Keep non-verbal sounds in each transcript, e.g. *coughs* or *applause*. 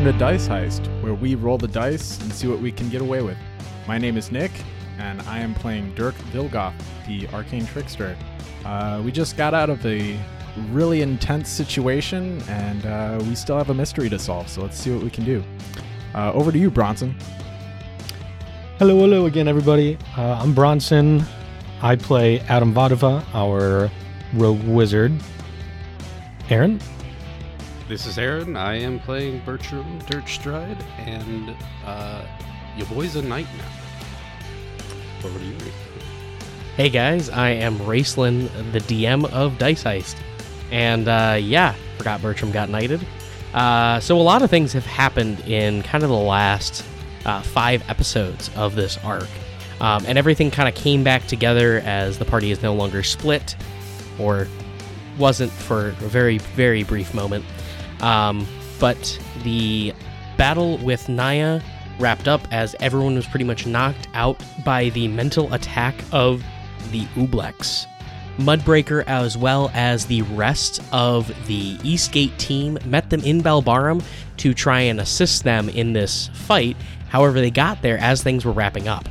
Welcome to Dice Heist, where we roll the dice and see what we can get away with. My name is Nick, and I am playing Dirk Vilgoth, the arcane trickster. Uh, we just got out of a really intense situation, and uh, we still have a mystery to solve, so let's see what we can do. Uh, over to you, Bronson. Hello, hello again, everybody. Uh, I'm Bronson. I play Adam Vadova, our rogue wizard. Aaron? This is Aaron. I am playing Bertram Dirtstride, and uh, your boy's a knight now. Over to you. Hey guys, I am Raceland, the DM of Dice Heist. And uh, yeah, forgot Bertram got knighted. Uh, so a lot of things have happened in kind of the last uh, five episodes of this arc. Um, and everything kind of came back together as the party is no longer split, or wasn't for a very, very brief moment. Um, but the battle with Naya wrapped up as everyone was pretty much knocked out by the mental attack of the Ublex. Mudbreaker, as well as the rest of the Eastgate team, met them in Balbarum to try and assist them in this fight. However, they got there as things were wrapping up.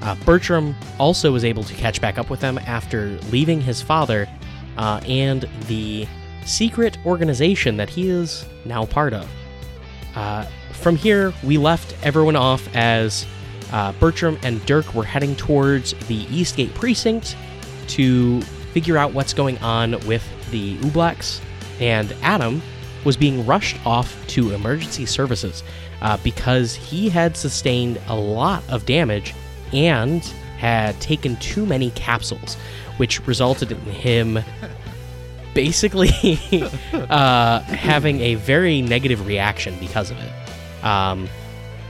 Uh, Bertram also was able to catch back up with them after leaving his father uh, and the secret organization that he is now part of. Uh, from here, we left everyone off as uh, Bertram and Dirk were heading towards the Eastgate precinct to figure out what's going on with the Ublex, and Adam was being rushed off to emergency services uh, because he had sustained a lot of damage and had taken too many capsules, which resulted in him basically *laughs* uh, having a very negative reaction because of it. Um,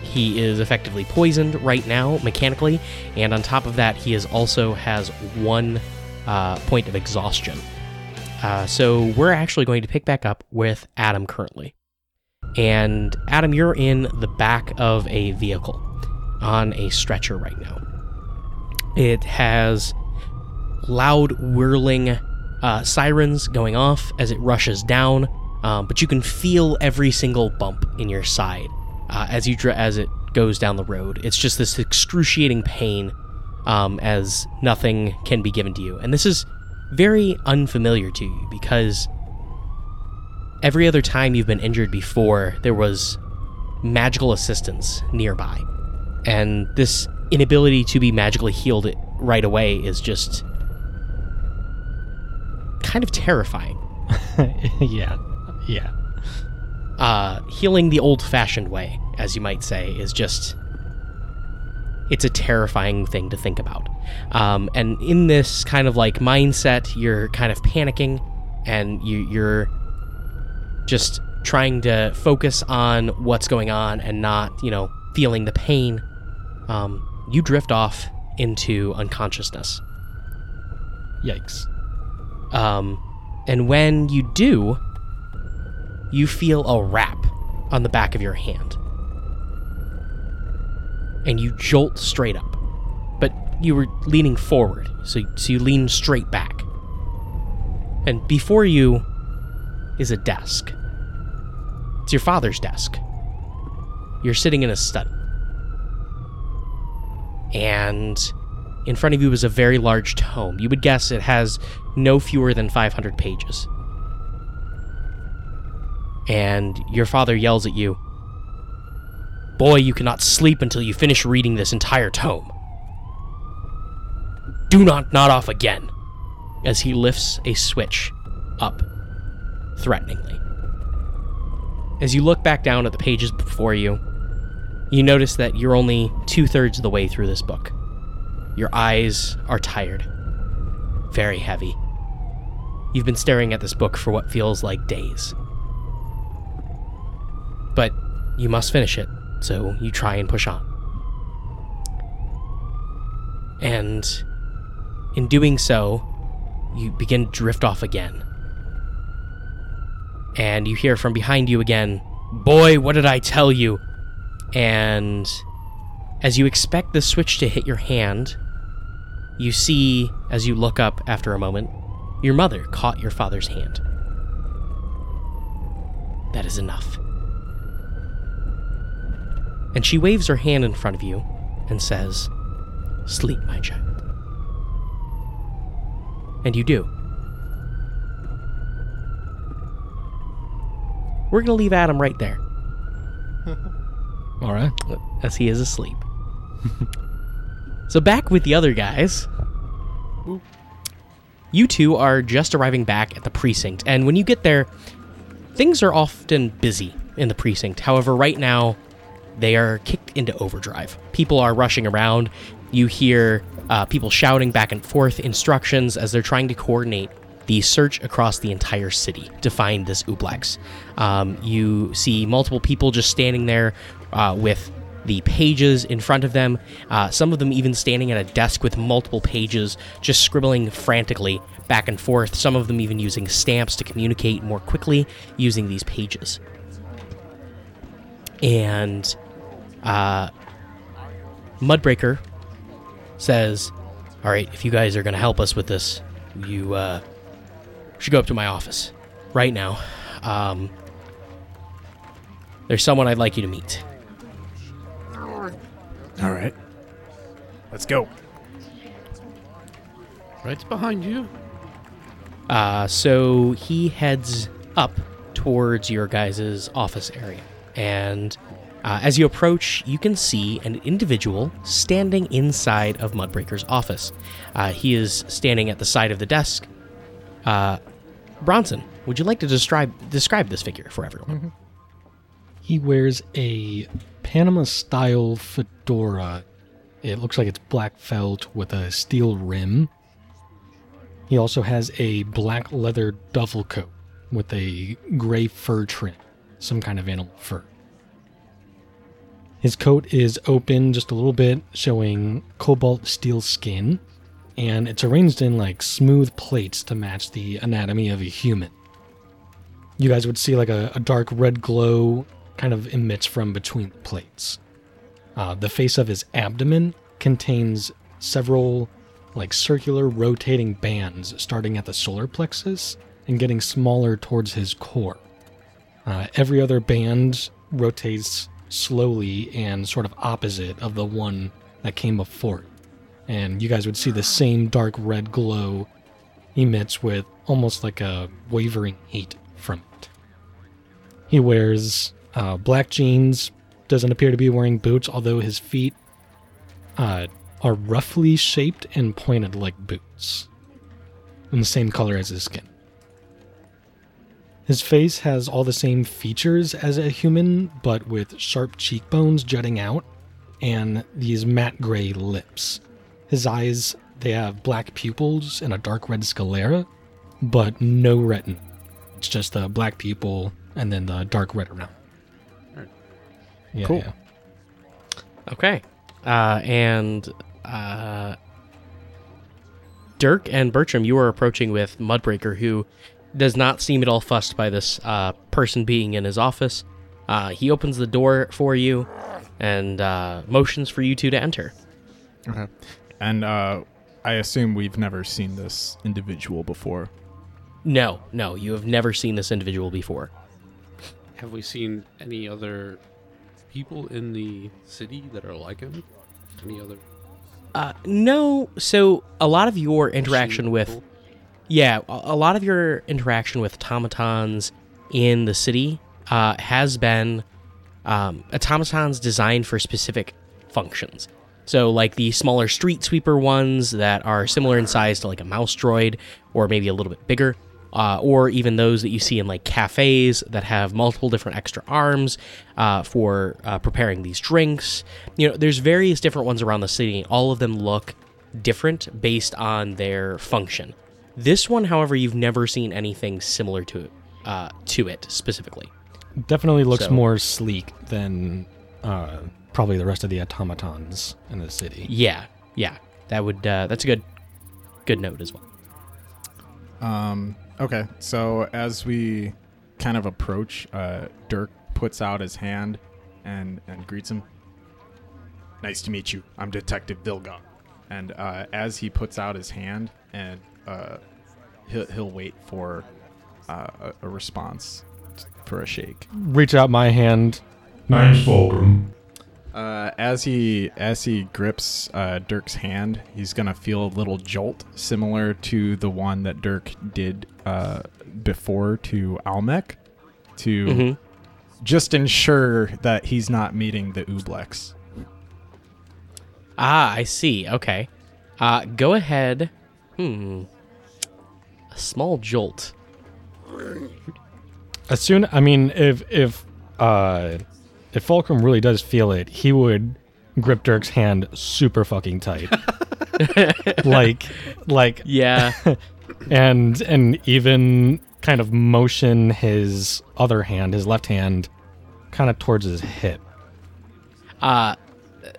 he is effectively poisoned right now mechanically, and on top of that, he is also has one uh, point of exhaustion. Uh, so we're actually going to pick back up with Adam currently. And Adam, you're in the back of a vehicle on a stretcher right now. It has loud whirling uh, sirens going off as it rushes down, um, but you can feel every single bump in your side uh, as you dr- as it goes down the road. It's just this excruciating pain um, as nothing can be given to you, and this is very unfamiliar to you because every other time you've been injured before, there was magical assistance nearby, and this inability to be magically healed right away is just kind of terrifying. *laughs* yeah, yeah. Uh, healing the old fashioned way, as you might say, is just. It's a terrifying thing to think about. Um, and in this kind of like mindset, you're kind of panicking and you, you're just trying to focus on what's going on and not, you know, feeling the pain. Um, you drift off into unconsciousness. Yikes. Um, and when you do, you feel a wrap on the back of your hand. And you jolt straight up. But you were leaning forward, so, so you lean straight back. And before you is a desk. It's your father's desk. You're sitting in a study. And in front of you is a very large tome. You would guess it has no fewer than 500 pages. And your father yells at you Boy, you cannot sleep until you finish reading this entire tome. Do not nod off again, as he lifts a switch up threateningly. As you look back down at the pages before you, you notice that you're only two thirds of the way through this book. Your eyes are tired, very heavy. You've been staring at this book for what feels like days. But you must finish it, so you try and push on. And in doing so, you begin to drift off again. And you hear from behind you again, Boy, what did I tell you? And as you expect the switch to hit your hand, you see, as you look up after a moment, your mother caught your father's hand. That is enough. and she waves her hand in front of you and says, Sleep, my child. And you do. We're going to leave Adam right there *laughs* All right. as he is asleep. *laughs* so back with the other guys. You two are just arriving back at the precinct, and when you get there, things are often busy in the precinct. However, right now, they are kicked into overdrive. People are rushing around. You hear uh, people shouting back and forth instructions as they're trying to coordinate the search across the entire city to find this Ublex. Um, you see multiple people just standing there uh, with the pages in front of them. Uh, some of them even standing at a desk with multiple pages, just scribbling frantically back and forth. Some of them even using stamps to communicate more quickly using these pages. And uh, Mudbreaker says, "All right, if you guys are going to help us with this, you uh, should go up to my office right now. Um, there's someone I'd like you to meet." All right. Let's go. Right behind you. Uh, so he heads up towards your guys' office area. And uh, as you approach, you can see an individual standing inside of Mudbreaker's office. Uh, he is standing at the side of the desk. Uh, Bronson, would you like to describe describe this figure for everyone? He wears a Panama style fedora. It looks like it's black felt with a steel rim. He also has a black leather duffel coat with a gray fur trim, some kind of animal fur. His coat is open just a little bit, showing cobalt steel skin, and it's arranged in like smooth plates to match the anatomy of a human you guys would see like a, a dark red glow kind of emits from between the plates. Uh, the face of his abdomen contains several like circular rotating bands starting at the solar plexus and getting smaller towards his core. Uh, every other band rotates slowly and sort of opposite of the one that came before it. And you guys would see the same dark red glow emits with almost like a wavering heat from it. He wears uh, black jeans, doesn't appear to be wearing boots, although his feet uh, are roughly shaped and pointed like boots, and the same color as his skin. His face has all the same features as a human, but with sharp cheekbones jutting out and these matte gray lips. His eyes, they have black pupils and a dark red sclera, but no retina. It's just a black pupil and then the dark red around. Alright. Yeah, Cool. yeah. Okay. Uh, and uh, Dirk and Bertram, you are approaching with Mudbreaker, who does not seem at all fussed by this uh, person being in his office. Uh, he opens the door for you and uh, motions for you two to enter. Okay. And uh, I assume we've never seen this individual before. No, no, you have never seen this individual before. Have we seen any other people in the city that are like him? Any other Uh, no, so a lot of your interaction with people? Yeah, a lot of your interaction with automatons in the city uh, has been um, automatons designed for specific functions. So, like the smaller street sweeper ones that are similar in size to like a mouse droid, or maybe a little bit bigger, uh, or even those that you see in like cafes that have multiple different extra arms uh, for uh, preparing these drinks. You know, there's various different ones around the city. All of them look different based on their function. This one, however, you've never seen anything similar to it, uh, to it specifically. Definitely looks So- more sleek than uh, probably the rest of the automatons in the city. Yeah, yeah, that would uh, that's a good good note as well. Um, okay, so as we kind of approach, uh, Dirk puts out his hand and and greets him. Nice to meet you. I'm Detective Vilga. And uh, as he puts out his hand, and uh, he'll, he'll wait for uh, a, a response for a shake. Reach out my hand. Name's Fulcrum. Uh, as he as he grips uh, Dirk's hand, he's gonna feel a little jolt, similar to the one that Dirk did uh, before to Almec, to Mhm. just ensure that he's not meeting the Ublex. Ah, I see. Okay. Uh, go ahead. Hmm. A small jolt. As soon, I mean, if if uh, if Fulcrum really does feel it, he would grip Dirk's hand super fucking tight, *laughs* like like Yeah. *laughs* and and even kind of motion his other hand, his left hand, kind of towards his hip. Uh,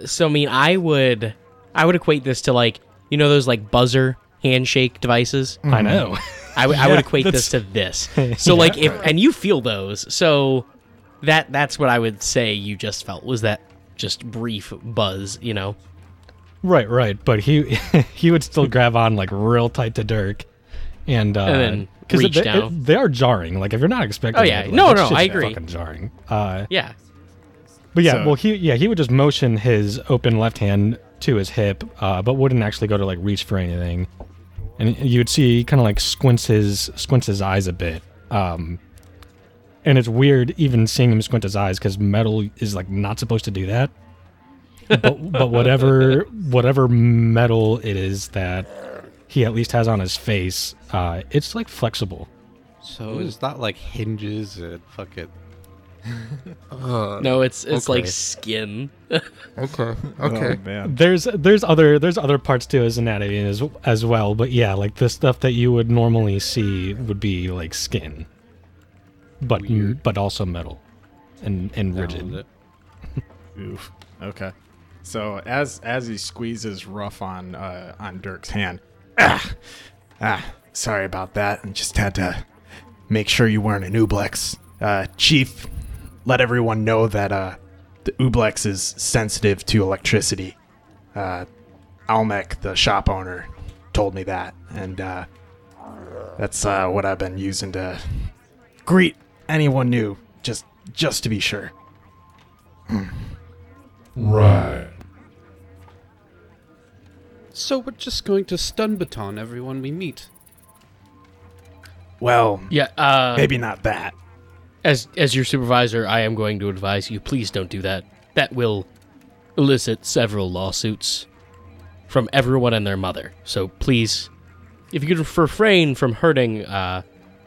so I mean, I would, I would equate this to like, you know, those like buzzer handshake devices. I know. I would I would *laughs* equate this to this. So like, if and you feel those, so that that's what I would say. You just felt was that just brief buzz, you know? right, right. But he *laughs* he would still grab on like real tight to Dirk, and uh, And then 'cause reach they, down. they are jarring. Like if you're not expecting, Oh, yeah. it, like, No, no, just I agree. Fucking jarring. Uh, Yeah. But yeah, So- well, he yeah he would just motion his open left hand to his hip, uh, but wouldn't actually go to like reach for anything. And you would see he kind of like squints his squints his eyes a bit. Um, and it's weird even seeing him squint his eyes because metal is like not supposed to do that. but, but whatever *laughs* whatever metal it is that he at least has on his face, uh, it's like flexible. So is that like hinges and fucking? *laughs* No, it's it's like skin. *laughs* Okay. Oh, Okay. man. There's there's other there's other parts to his anatomy as as well, but yeah, like the stuff that you would normally see would be like skin, but Weird. but also metal and and rigid. *laughs* Oof. Okay. So as as he squeezes rough on uh, on Dirk's hand, ah, ah, sorry about that, and just had to make sure you weren't an Ublex. Uh, Chief, let everyone know that uh, the Ublex is sensitive to electricity. Uh, Almec, the shop owner, told me that, and uh, that's uh, what I've been using to greet anyone new, just just to be sure. Right. So we're just going to stun baton everyone we meet. Well, Yeah. Uh, maybe not that. As as your supervisor, I am going to advise you please don't do that. That will elicit several lawsuits from everyone and their mother. So please, if you could refrain from hurting uh,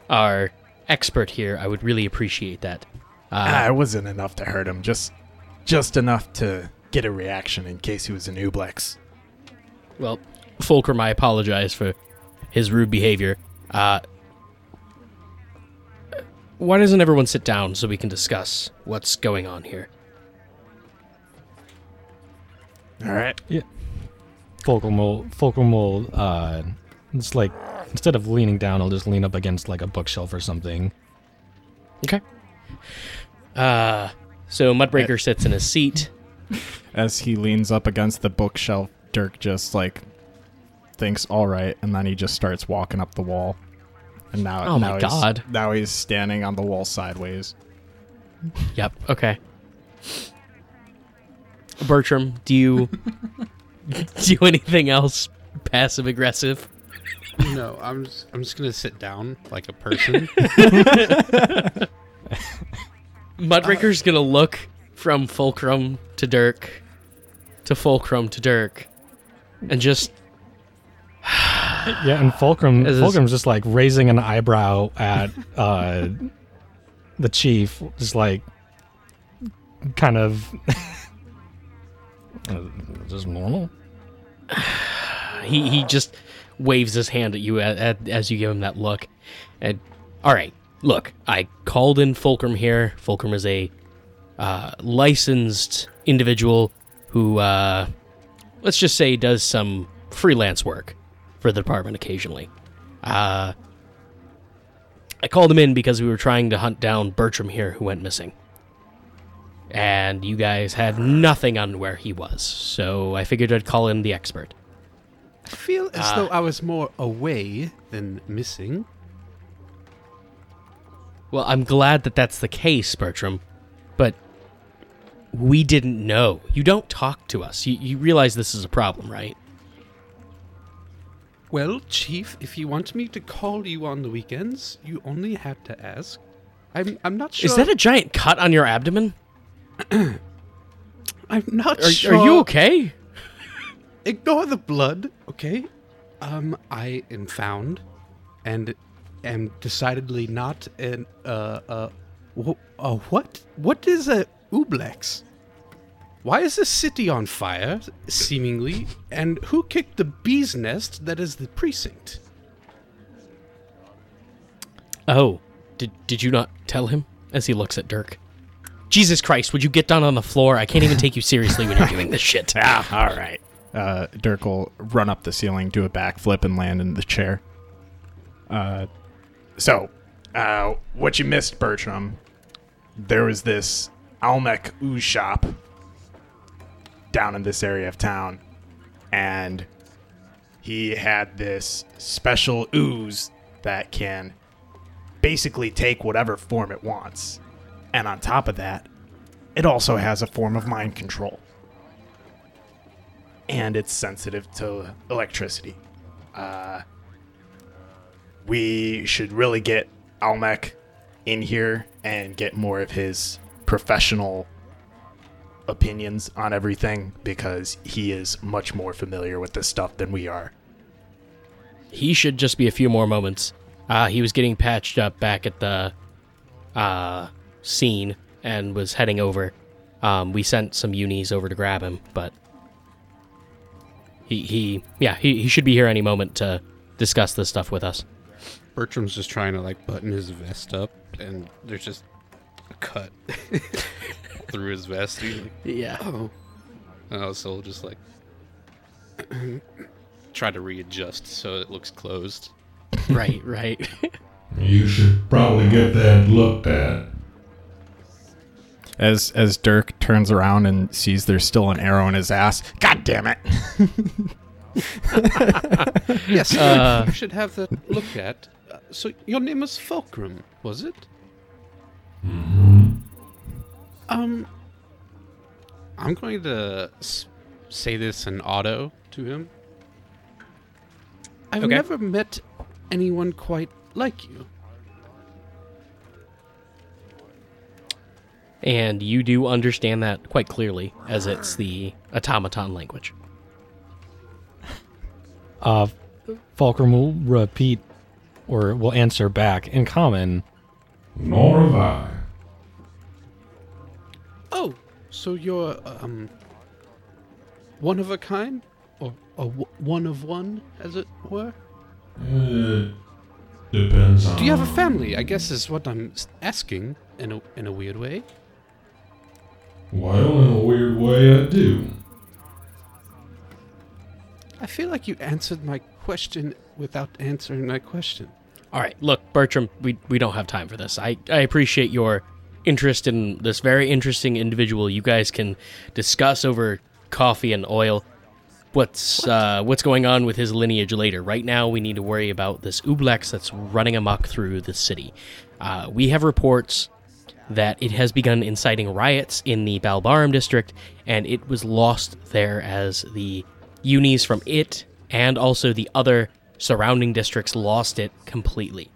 our expert here, I would really appreciate that. Ah, Uh, it wasn't enough to hurt him. Just, just enough to get a reaction in case he was an Ublex. well, Fulcrum, I apologize for his rude behavior. Uh, why doesn't everyone sit down so we can discuss what's going on here? All right. Yeah. Fulcrum will Fulcrum will uh, it's like instead of leaning down, I'll just lean up against like a bookshelf or something. Okay. Uh, so Mudbreaker sits in his seat. As he leans up against the bookshelf, Dirk just like thinks, "All right," and then he just starts walking up the wall. And now, Oh my now God. Now he's standing on the wall sideways. Yep. Okay. Bertram, do you *laughs* *laughs* do anything else passive aggressive? No, I'm just, I'm just gonna sit down like a person. *laughs* Mudbreaker's gonna look from Fulcrum to Dirk to Fulcrum to Dirk, and just Yeah, and Fulcrum Is this- Fulcrum's just like raising an eyebrow at uh, the chief, just like kind of. *laughs* Uh, Is normal? he he just waves his hand at you as, as you give him that look. And all right, look, I called in Fulcrum here. Fulcrum is a uh, licensed individual who, uh, let's just say, does some freelance work for the department occasionally. Uh, I called him in because we were trying to hunt down Bertram here, who went missing. And you guys had nothing on where he was, so I figured I'd call in the expert. I feel as Ah. though I was more away than missing. Well, I'm glad that that's the case, Bertram. But we didn't know. You don't talk to us. You, you realize this is a problem, right? Well, Chief, if you want me to call you on the weekends, you only have to ask. I'm I'm not sure. Is that a giant cut on your abdomen? *clears throat* I'm not Are, sure. are you okay? Ignore the blood, okay? Um, I am found, and am decidedly not an uh uh, wh- uh what? What is a Ublex? Why is the city on fire, seemingly? And who kicked the bee's nest that is the precinct? Oh, did did you not tell him? As he looks at Dirk. Jesus Christ, would you get down on the floor? I can't even take you seriously when you're doing this shit. *laughs* Ah, all right. Uh, Dirk will run up the ceiling, do a backflip, and land in the chair. Uh, so, uh, what you missed, Bertram? There was this Almec ooze shop down in this area of town, and he had this special ooze that can basically take whatever form it wants. And on top of that, it also has a form of mind control and it's sensitive to electricity. Uh, we should really get Almec in here and get more of his professional opinions on everything because he is much more familiar with this stuff than we are. He should just be a few more moments. Uh, he was getting patched up back at the uh, scene and was heading over. Um, we sent some unis over to grab him, but he, he yeah, he, he should be here any moment to discuss this stuff with us. Bertram's just trying to like button his vest up, and there's just a cut *laughs* through his vest. He's like, Yeah. oh, and I was so just like *clears throat* try to readjust so it looks closed. right, right. *laughs* You should probably get that looked at. As as Dirk turns around and sees there's still an arrow in his ass. God damn it! *laughs* Yes, Uh, you should have that looked at. Uh, so your name was Fulcrum, was it? Um, I'm going to s- say this in auto to him. I've Okay. never met anyone quite like you. And you do understand that quite clearly, as it's the automaton language. Uh, Fulcrum will repeat or will answer back in common. Nor have I. Oh, so you're um one of a kind, or a w- one of one, as it were. It depends on. Do you have a family? I guess is what I'm asking in a in a weird way. Well, in a weird way, I do. I feel like you answered my question without answering my question. All right, look, Bertram, we, we don't have time for this. I, I appreciate your interest in this very interesting individual. You guys can discuss over coffee and oil what's uh, what's going on with his lineage later. Right now, we need to worry about this Ublex that's running amok through the city. Uh, we have reports that it has begun inciting riots in the Balbarum district, and it was lost there as the unis from it and also the other surrounding districts lost it completely.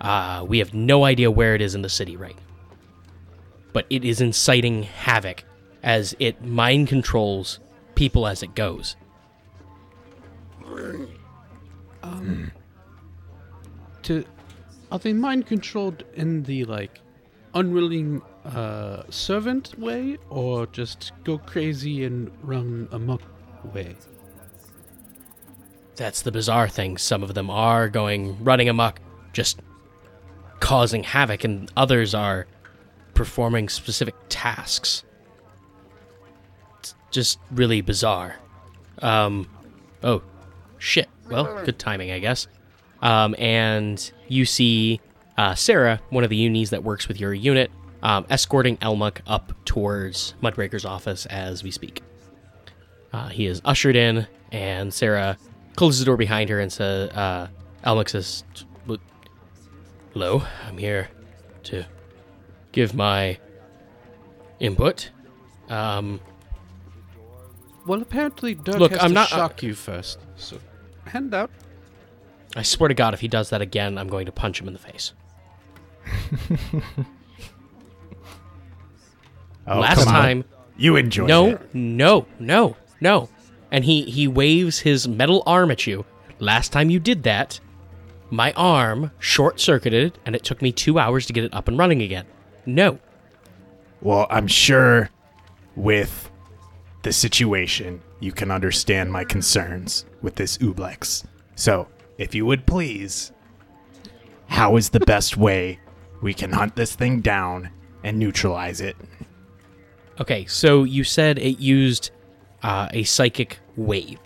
Uh, we have no idea where it is in the city right but it is inciting havoc as it mind controls people as it goes. Um, To are they mind controlled in the like unwilling uh, servant way, or just go crazy and run amok way? That's the bizarre thing. Some of them are going running amok, just causing havoc, and others are performing specific tasks. It's just really bizarre. Um, oh, shit. Well, good timing, I guess. Um, and you see uh, Sarah, one of the unis that works with your unit, um, escorting Almec up towards Mudbreaker's office as we speak. Uh, he is ushered in, and Sarah closes the door behind her and says, uh, Almec says, Hello, I'm here to give my input Um, Well, apparently Dirk Look, has I'm to not- shock you first. So, hand out. I swear to God, if he does that again, I'm going to punch him in the face. Oh, Last come on. time, you enjoyed no, it. no, no, no. And he he waves his metal arm at you. Last time you did that, my arm short circuited, and it took me two hours to get it up and running again. No, Well, I'm sure with the situation, you can understand my concerns with this Ublex. So, if you would please, how is the best way we can hunt this thing down and neutralize it? Okay, so you said it used uh, a psychic wave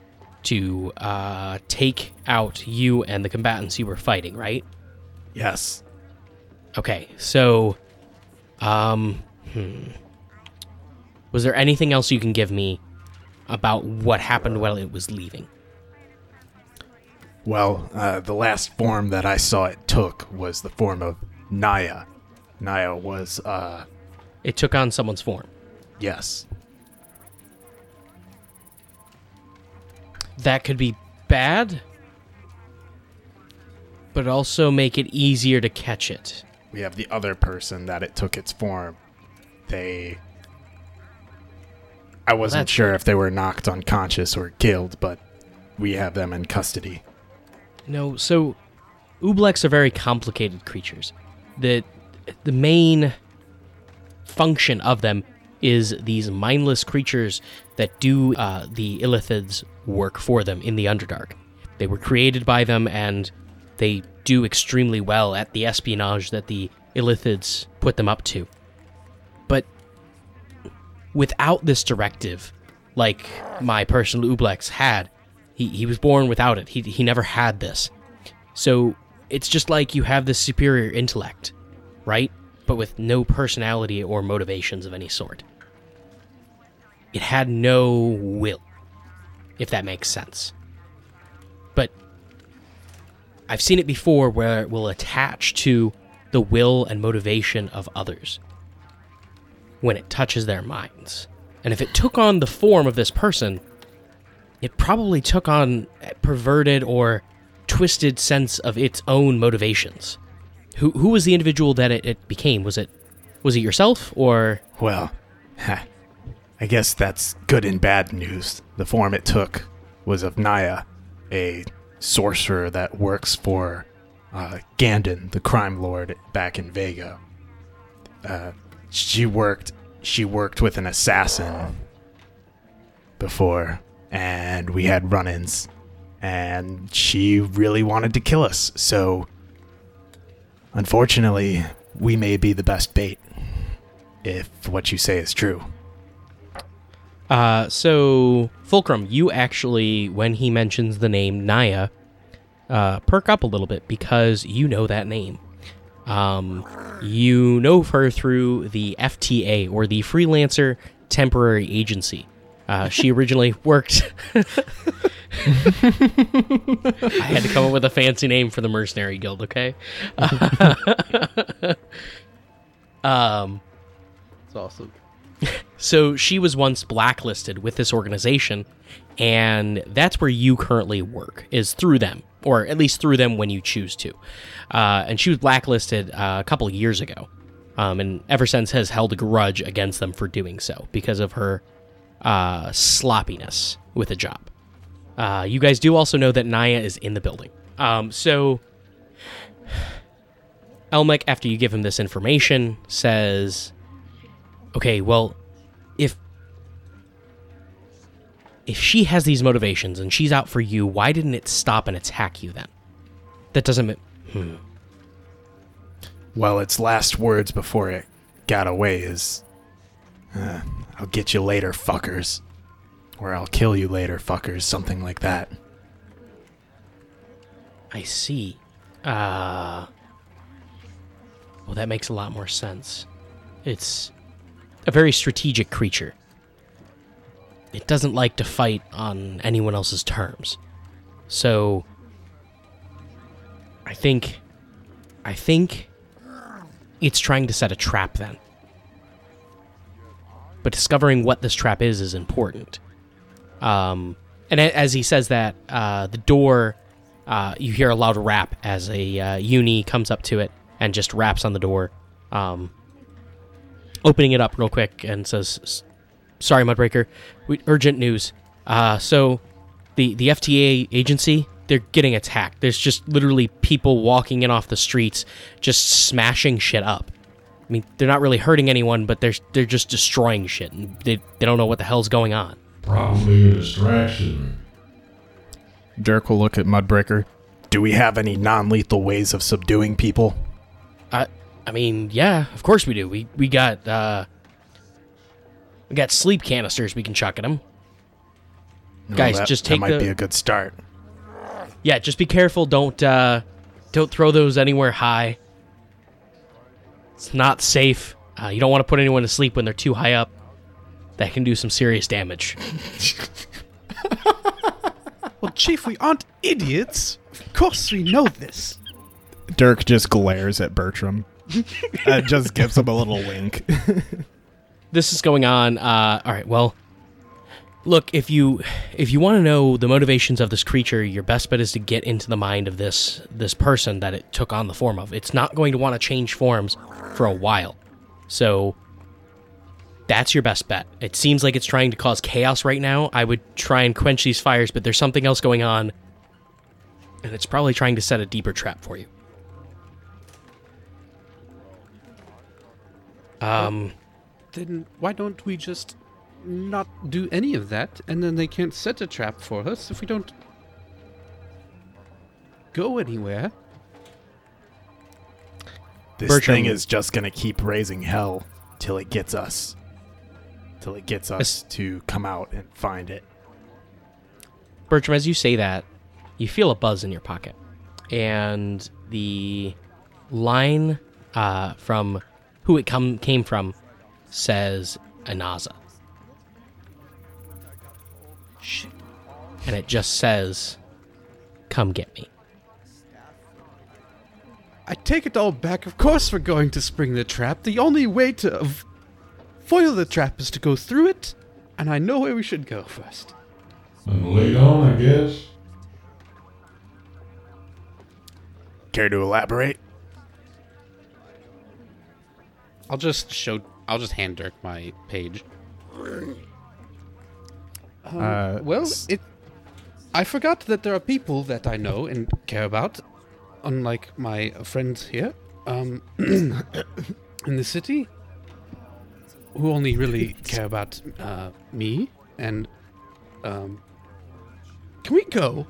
to uh, take out you and the combatants you were fighting, right? Yes. Okay, so, um, hmm. was there anything else you can give me about what happened while it was leaving? Well, uh, the last form that I saw it took was the form of Naya. Naya was, uh, It took on someone's form. yes. That could be bad, but also make it easier to catch it. We have the other person that it took its form. They. I wasn't that's sure if they were knocked unconscious or killed, but we have them in custody. No, so Ublex are very complicated creatures. The the main function of them is these mindless creatures that do uh, the Illithids work for them in the Underdark. They were created by them, and they do extremely well at the espionage that the Illithids put them up to. But without this directive, like my personal Ublex had, he, he was born without it. He, he never had this. So it's just like you have this superior intellect, right? But with no personality or motivations of any sort. It had no will, if that makes sense. But I've seen it before where it will attach to the will and motivation of others when it touches their minds. And if it took on the form of this person, it probably took on perverted or twisted sense of its own motivations. Who who was the individual that it, it became? Was it was it yourself or Well, I guess that's good and bad news. The form it took was of Naya, a sorcerer that works for uh, Gandon, the crime lord back in Vega. Uh, she worked. She worked with an assassin before, and we had run-ins. And she really wanted to kill us. So, unfortunately, we may be the best bait if what you say is true. Uh, so Fulcrum, you actually, when he mentions the name Naya, uh, perk up a little bit because you know that name. Um, you know her through the FTA or the Freelancer Temporary Agency. Uh, she *laughs* originally worked. *laughs* *laughs* I had to come up with a fancy name for the Mercenary Guild. Okay. *laughs* um. It's awesome. So she was once blacklisted with this organization, and that's where you currently work is through them, or at least through them when you choose to. Uh, and she was blacklisted uh, a couple of years ago, um, and ever since has held a grudge against them for doing so because of her uh, sloppiness with the job. Uh, you guys do also know that Naya is in the building. Um, so Almec, after you give him this information, says, "Okay, well." if if she has these motivations and she's out for you, why didn't it stop and attack you then? That doesn't. ma- Hmm. Well, its last words before it got away is, uh, "I'll get you later, fuckers," or "I'll kill you later, fuckers," something like that. I see. Uh. Well, that makes a lot more sense. It's a very strategic creature. It doesn't like to fight on anyone else's terms. So. I think. I think. It's trying to set a trap then. but discovering what this trap is is important. Um, and as he says that, uh, the door, uh, you hear a loud rap as a uh, uni comes up to it and just raps on the door, um, opening it up real quick and says, "Sorry, Mudbreaker, we, urgent news. Uh, so, the the FTA agency." They're getting attacked. There's just literally people walking in off the streets, just smashing shit up. I mean, they're not really hurting anyone, but they're they're just destroying shit, and they they don't know what the hell's going on. Probably a distraction. Dirk will look at Mudbreaker. Do we have any non lethal ways of subduing people? I I mean, yeah, of course we do. We we got uh we got sleep canisters we can chuck at them. Guys, that, just that might the be a good start. yeah. Just be careful. Don't uh don't throw those anywhere high. It's not safe. Uh, you don't want to put anyone to sleep when they're too high up. That can do some serious damage. Well, Chief, we aren't idiots. Of course we know this. Dirk just glares at Bertram. and just gives him a little wink. this is going on. Uh, all right. Well, look if you if you want to know the motivations of this creature, your best bet is to get into the mind of this this person that it took on the form of. It's not going to want to change forms for a while, so that's your best bet. It seems like it's trying to cause chaos right now. I would try and quench these fires, but there's something else going on, and it's probably trying to set a deeper trap for you. Um. Then why don't we just not do any of that, and then they can't set a trap for us if we don't go anywhere? This Bertram- thing is just going to keep raising hell till it gets us. Till it gets us to come out and find it. Bertram, as you say that, you feel a buzz in your pocket, and the line uh, from who it come came from says Anaza. Shit. and it just says, "Come get me." I take it all back. Of course, we're going to spring the trap. The only way to av- foil the trap is to go through it, and I know where we should go first. And lead on, I guess. Care to elaborate? I'll just show. I'll just hand Dirk my page. Um, Uh, well, it. I forgot that there are people that I know and care about, unlike my friends here, um, *coughs* in the city, who only really care about uh, me and. Um, can we go?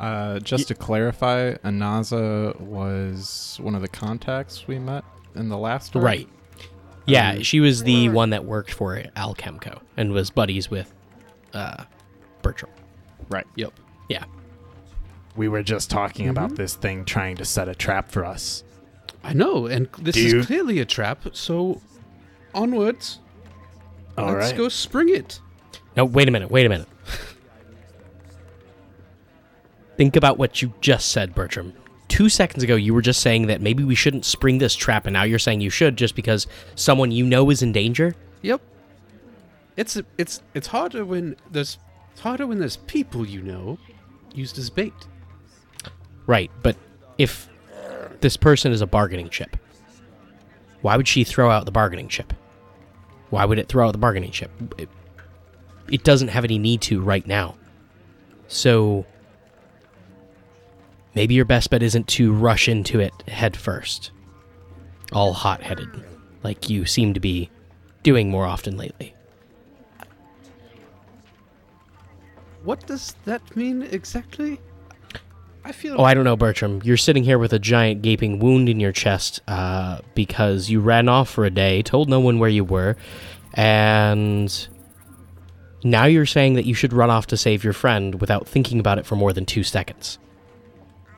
Uh, just to clarify, Anaza was one of the contacts we met in the last arc? Right. Yeah, Um, she was the one that worked for Alchemco and was buddies with uh, Bertram. Right. Yep. Yeah. We were just talking about this thing trying to set a trap for us. I know, and this Do you- is clearly a trap. So, onwards. All let's right. go spring it. No, wait a minute. Wait a minute. Think about what you just said, Bertram. Two seconds ago, you were just saying that maybe we shouldn't spring this trap, and now you're saying you should just because someone you know is in danger. Yep. It's it's it's harder when there's it's harder when there's people you know used as bait. Right, but if this person is a bargaining chip, why would she throw out the bargaining chip? Why would it throw out the bargaining chip? It, it doesn't have any need to right now. So maybe your best bet isn't to rush into it head first, all hot headed, like you seem to be doing more often lately. What does that mean exactly? I feel Oh, I don't know, Bertram. You're sitting here with a giant gaping wound in your chest uh, because you ran off for a day, told no one where you were, and now you're saying that you should run off to save your friend without thinking about it for more than two seconds.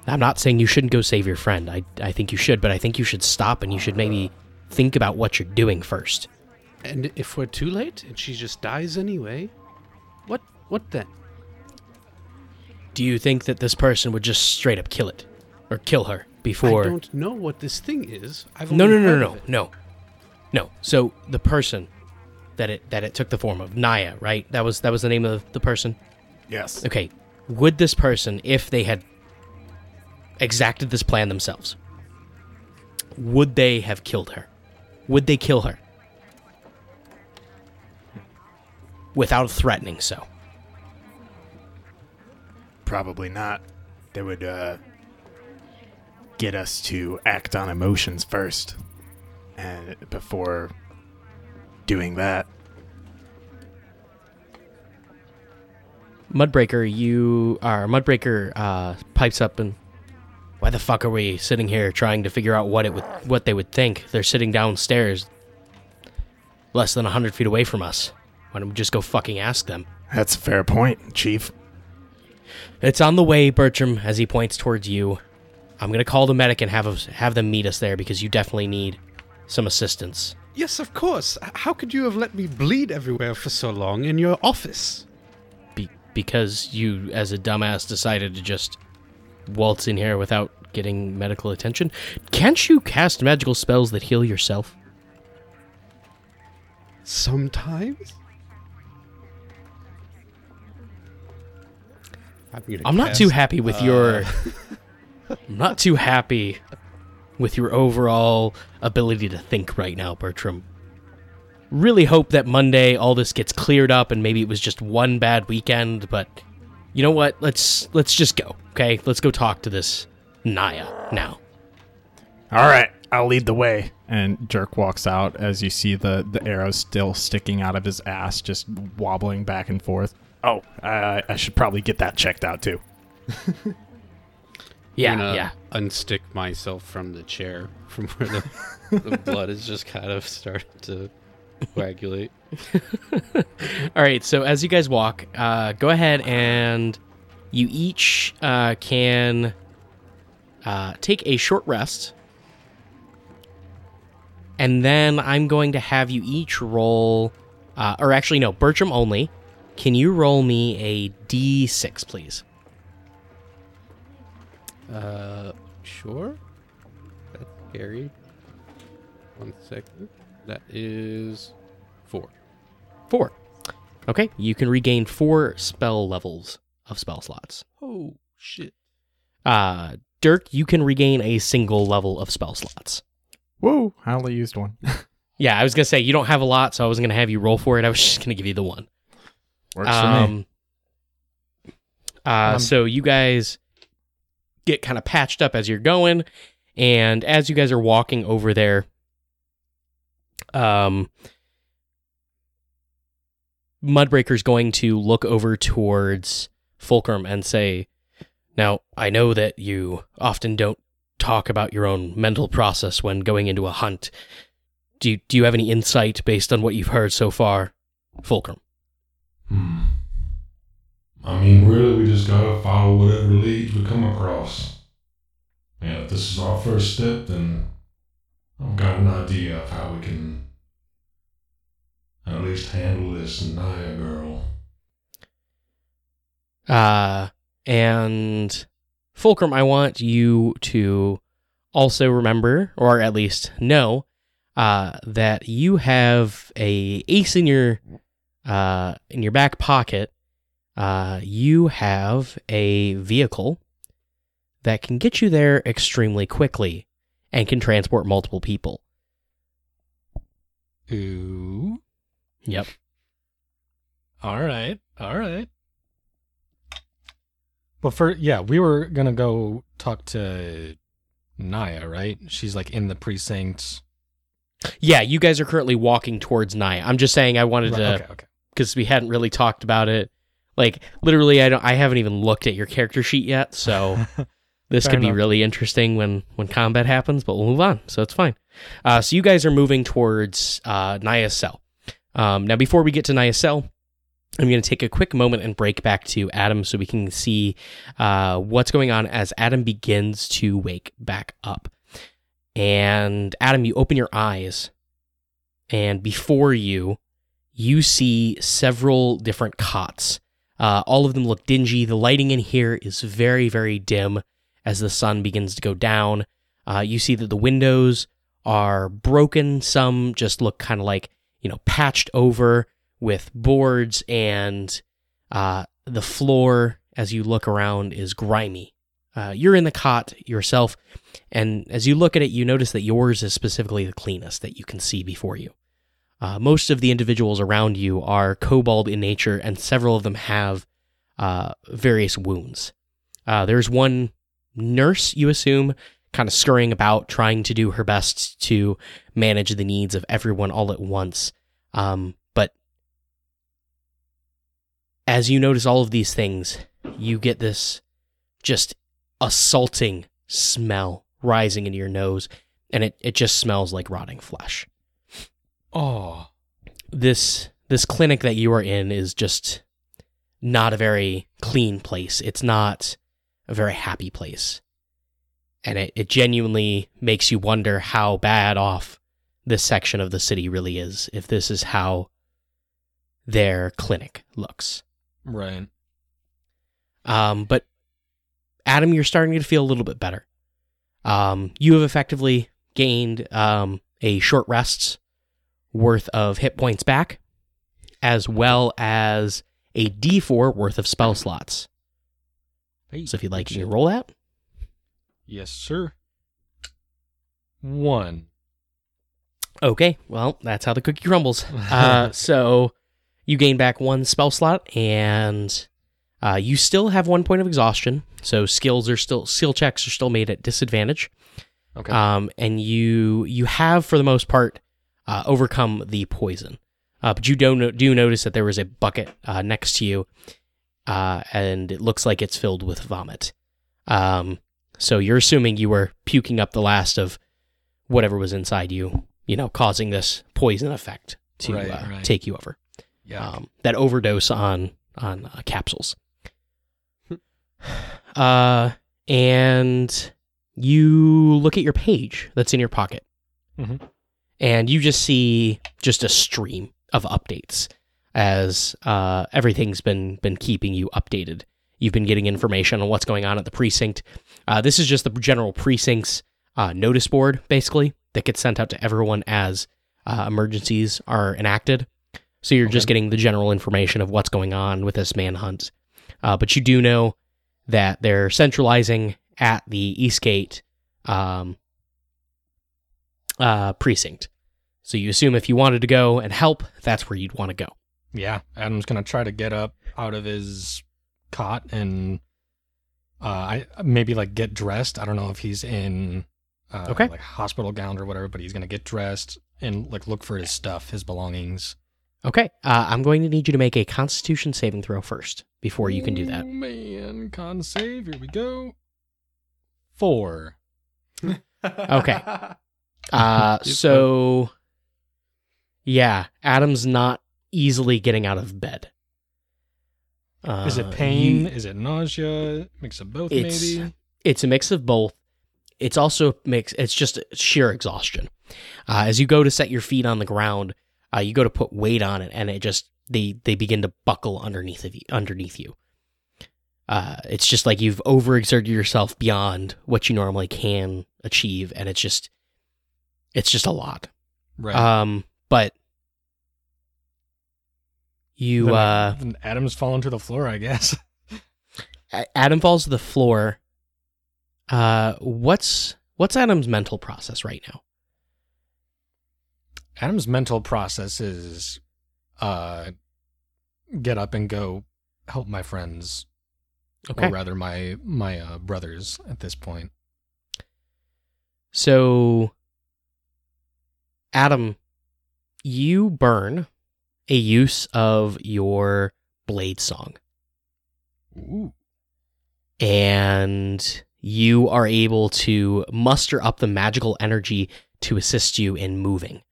I'm not saying you shouldn't go save your friend. I, I think you should, but I think you should stop and you should maybe think about what you're doing first. and if we're too late and she just dies anyway, what what then? Do you think that this person would just straight up kill it? Or kill her before. I don't know what this thing is. I've No, only no, no, heard no, no, no. No. So the person that it that it took the form of Naya, right? That was that was the name of the person. Yes. Okay. Would this person, if they had exacted this plan themselves, would they have killed her? Would they kill her? Without threatening so. Probably not. They would uh, get us to act on emotions first, and before doing that, Mudbreaker, you are Mudbreaker uh, pipes up and why the fuck are we sitting here trying to figure out what it would what they would think? They're sitting downstairs less than hundred feet away from us. Why don't we just go fucking ask them? that's a fair point, Chief. It's on the way, Bertram, as he points towards you. I'm gonna call the medic and have us, have them meet us there because you definitely need some assistance. Yes, of course. How could you have let me bleed everywhere for so long in your office? Be- because you, as a dumbass, decided to just waltz in here without getting medical attention. Can't you cast magical spells that heal yourself? Sometimes. I'm, gonna I'm not too happy with your. *laughs* I'm not too happy with your overall ability to think right now, Bertram. Really hope that Monday all this gets cleared up and maybe it was just one bad weekend, but you know what? Let's let's just go. Okay? Let's go talk to this Naya now. All right, I'll lead the way. And Dirk walks out as you see the, the arrow still sticking out of his ass, just wobbling back and forth. Oh, I, I should probably get that checked out too. *laughs* Yeah, I'm gonna yeah. Unstick myself from the chair, from where the, the *laughs* blood is just kind of starting to coagulate. *laughs* All right, so as you guys walk, uh, go ahead and you each uh, can uh, take a short rest. And then I'm going to have you each roll, uh, or actually, no, Bertram only. Can you roll me a d6, please? Uh, sure. That's scary. One second. That is four. Four. Okay, you can regain four spell levels of spell slots. Oh shit! Uh, Dirk, you can regain a single level of spell slots. Whoa, I only used one. *laughs* Yeah, I was gonna say you don't have a lot, so I wasn't gonna have you roll for it. I was just gonna give you the one. Works for me. Um, uh, Um, so you guys get kind of patched up as you're going, and as you guys are walking over there, um, Mudbreaker's going to look over towards Fulcrum and say, "Now I know that you often don't talk about your own mental process when going into a hunt. Do you, do you have any insight based on what you've heard so far, Fulcrum?" Hmm. I mean, really, we just gotta follow whatever leads we come across. And if this is our first step, then I've got an idea of how we can at least handle this Naya girl. Uh, and Fulcrum, I want you to also remember, or at least know, uh, that you have a ace in your uh, in your back pocket. Uh, you have a vehicle that can get you there extremely quickly and can transport multiple people. Ooh. Yep. All right. All right. Well, for yeah, we were gonna go talk to Naya, right? She's like in the precinct. Yeah, you guys are currently walking towards Naya. I'm just saying I wanted Right, to okay, okay. Because we hadn't really talked about it. Like literally, I don't. I haven't even looked at your character sheet yet, so *laughs* this could be really interesting when when combat happens. But we'll move on, so it's fine. Uh, so you guys are moving towards uh, Naya's cell. Um, now, before we get to Naya's cell, I'm going to take a quick moment and break back to Adam so we can see uh, what's going on as Adam begins to wake back up. And Adam, you open your eyes, and before you, you see several different cots. Uh, all of them look dingy. The lighting in here is very, very dim as the sun begins to go down. Uh, you see that the windows are broken. Some just look kind of like, you know, patched over with boards, and uh, the floor, as you look around, is grimy. Uh, you're in the cot yourself, and as you look at it, you notice that yours is specifically the cleanest that you can see before you. Uh, most of the individuals around you are kobold in nature, and several of them have uh, various wounds. Uh, there's one nurse, you assume, kind of scurrying about, trying to do her best to manage the needs of everyone all at once. Um, but as you notice all of these things, you get this just assaulting smell rising into your nose, and it, it just smells like rotting flesh. Oh, This this clinic that you are in is just not a very clean place. It's not a very happy place. And it, it genuinely makes you wonder how bad off this section of the city really is, if this is how their clinic looks. right. Um, but Adam, you're starting to feel a little bit better. Um, you have effectively gained um, a short rest's worth of hit points back, as well as a D4 worth of spell slots. Hey, So if you'd like, you can roll that. Yes, sir. One. Okay, well, that's how the cookie crumbles. Uh, *laughs* so you gain back one spell slot, and uh, you still have one point of exhaustion. So skills are still skill checks are still made at disadvantage. Okay. Um, and you you have for the most part uh, overcome the poison. Uh, but you do no- do notice that there is a bucket uh, next to you, uh, and it looks like it's filled with vomit. Um, so you're assuming you were puking up the last of whatever was inside you, you know, causing this poison effect to Right, uh, right. take you over. yeah. Um, that overdose on on uh, capsules. *sighs* uh, and you look at your page that's in your pocket, Mhm. And you just see just a stream of updates as uh, everything's been been keeping you updated. You've been getting information on what's going on at the precinct. Uh, this is just the general precinct's uh, notice board, basically, that gets sent out to everyone as uh, emergencies are enacted. So you're just getting the general information of what's going on with this manhunt. Uh, but you do know that they're centralizing at the Eastgate um, uh, precinct. So you assume if you wanted to go and help, that's where you'd want to go. Yeah, Adam's gonna try to get up out of his cot and uh, I maybe like get dressed. I don't know if he's in uh, Okay. like hospital gown or whatever, but he's gonna get dressed and like look for his stuff, his belongings. Okay, uh, I'm going to need you to make a Constitution saving throw first before you can do that. Oh, man, con save. Here we go. Four. *laughs* Okay. *laughs* Uh, *laughs* so yeah, Adam's not easily getting out of bed. Uh, Is it pain? you- Is it nausea? Mix of both, It's- maybe. it's a mix of both. It's also mix. It's just sheer exhaustion. Uh, as you go to set your feet on the ground, uh, you go to put weight on it, and it just they they begin to buckle underneath of you. Underneath you, uh, it's just like you've overexerted yourself beyond what you normally can achieve, and it's just it's just a lot. Right. Um, but you Then- uh, then Adam's fallen to the floor, I guess. *laughs* Adam falls to the floor. Uh, what's what's Adam's mental process right now? Adam's mental process is uh get up and go help my friends Okay. or rather my my uh, brothers at this point. So, Adam, you burn a use of your blade song, Ooh. and you are able to muster up the magical energy to assist you in moving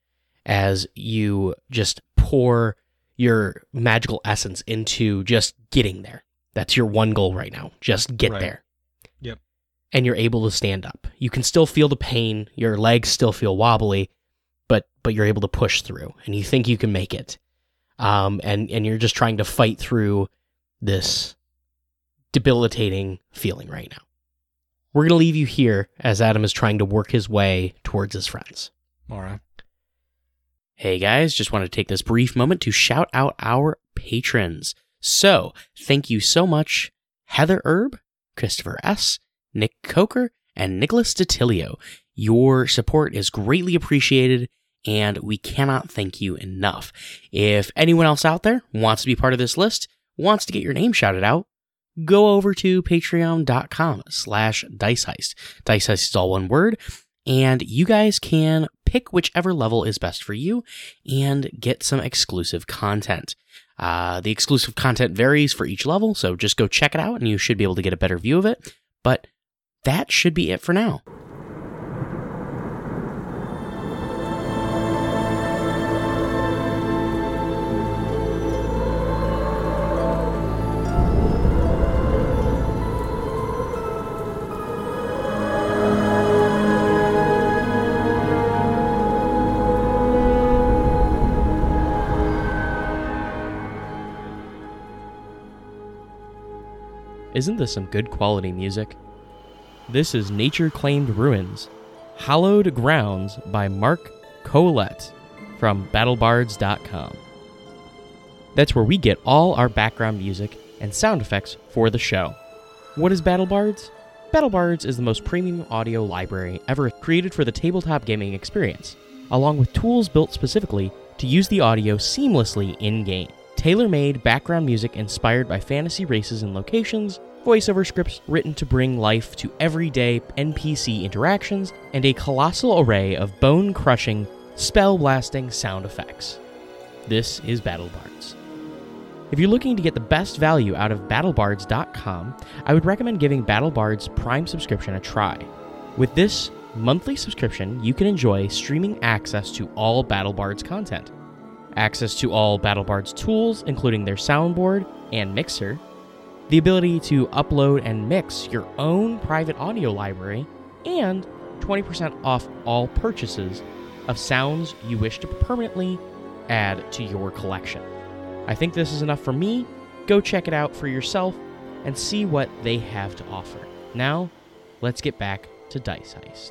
as you just pour your magical essence into just getting there. That's your one goal right now. Just get Right. there. Yep. And you're able to stand up. You can still feel the pain. Your legs still feel wobbly, but but you're able to push through and you think you can make it. Um and and you're just trying to fight through this debilitating feeling right now. We're going to leave you here as Adam is trying to work his way towards his friends. all right Hey guys, just want to take this brief moment to shout out our patrons. So, thank you so much, Heather Erb, Christopher S., Nick Coker, and Nicholas DeTilio. Your support is greatly appreciated, and we cannot thank you enough. If anyone else out there wants to be part of this list, wants to get your name shouted out, go over to patreon.com slash diceheist. Dice Heist is all one word, and you guys can pick whichever level is best for you and get some exclusive content. Uh, the exclusive content varies for each level, so just go check it out and you should be able to get a better view of it. But that should be it for now. Isn't this some good quality music? This is Nature Claimed Ruins, Hallowed Grounds by Mark Colette from BattleBards.com. That's where we get all our background music and sound effects for the show. What is BattleBards? BattleBards is the most premium audio library ever created for the tabletop gaming experience, along with tools built specifically to use the audio seamlessly in game. Tailor made background music inspired by fantasy races and locations, voiceover scripts written to bring life to everyday NPC interactions, and a colossal array of bone crushing, spell blasting sound effects. This is BattleBards. If you're looking to get the best value out of BattleBards.com, I would recommend giving BattleBards Prime subscription a try. With this monthly subscription, you can enjoy streaming access to all BattleBards content, access to all BattleBards tools, including their soundboard and mixer, the ability to upload and mix your own private audio library, and 20% off all purchases of sounds you wish to permanently add to your collection. I think this is enough for me. Go check it out for yourself and see what they have to offer. Now, let's get back to Dice Heist.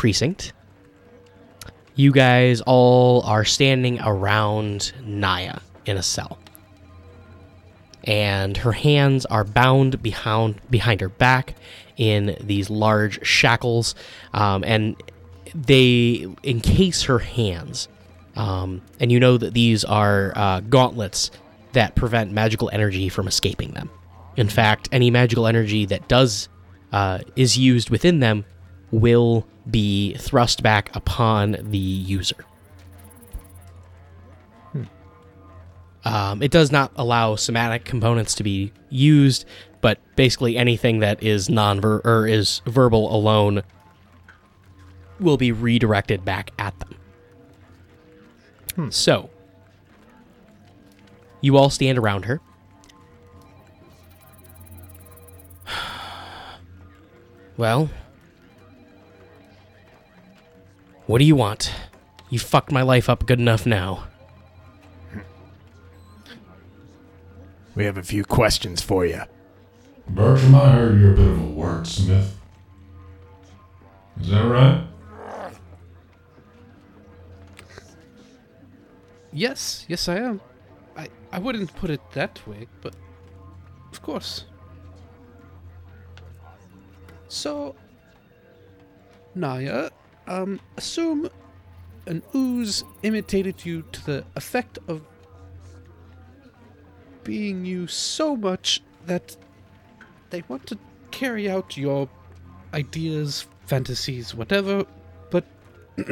Precinct, you guys all are standing around Naya in a cell. And her hands are bound behind behind her back in these large shackles, um, and they encase her hands. Um, and you know that these are uh, gauntlets that prevent magical energy from escaping them. In fact, any magical energy that does uh, is used within them will be thrust back upon the user. Um, it does not allow somatic components to be used, but basically anything that is non or is verbal alone will be redirected back at them. So, you all stand around her. *sighs* Well, what do you want? You fucked my life up good enough now. We have a few questions for you. Bertram, I heard you're a bit of a wordsmith. Is that right? Yes, yes, I am. I, I wouldn't put it that way, but of course. So, Naya, um, assume an ooze imitated you to the effect of being you so much that they want to carry out your ideas, fantasies, whatever, but *clears throat*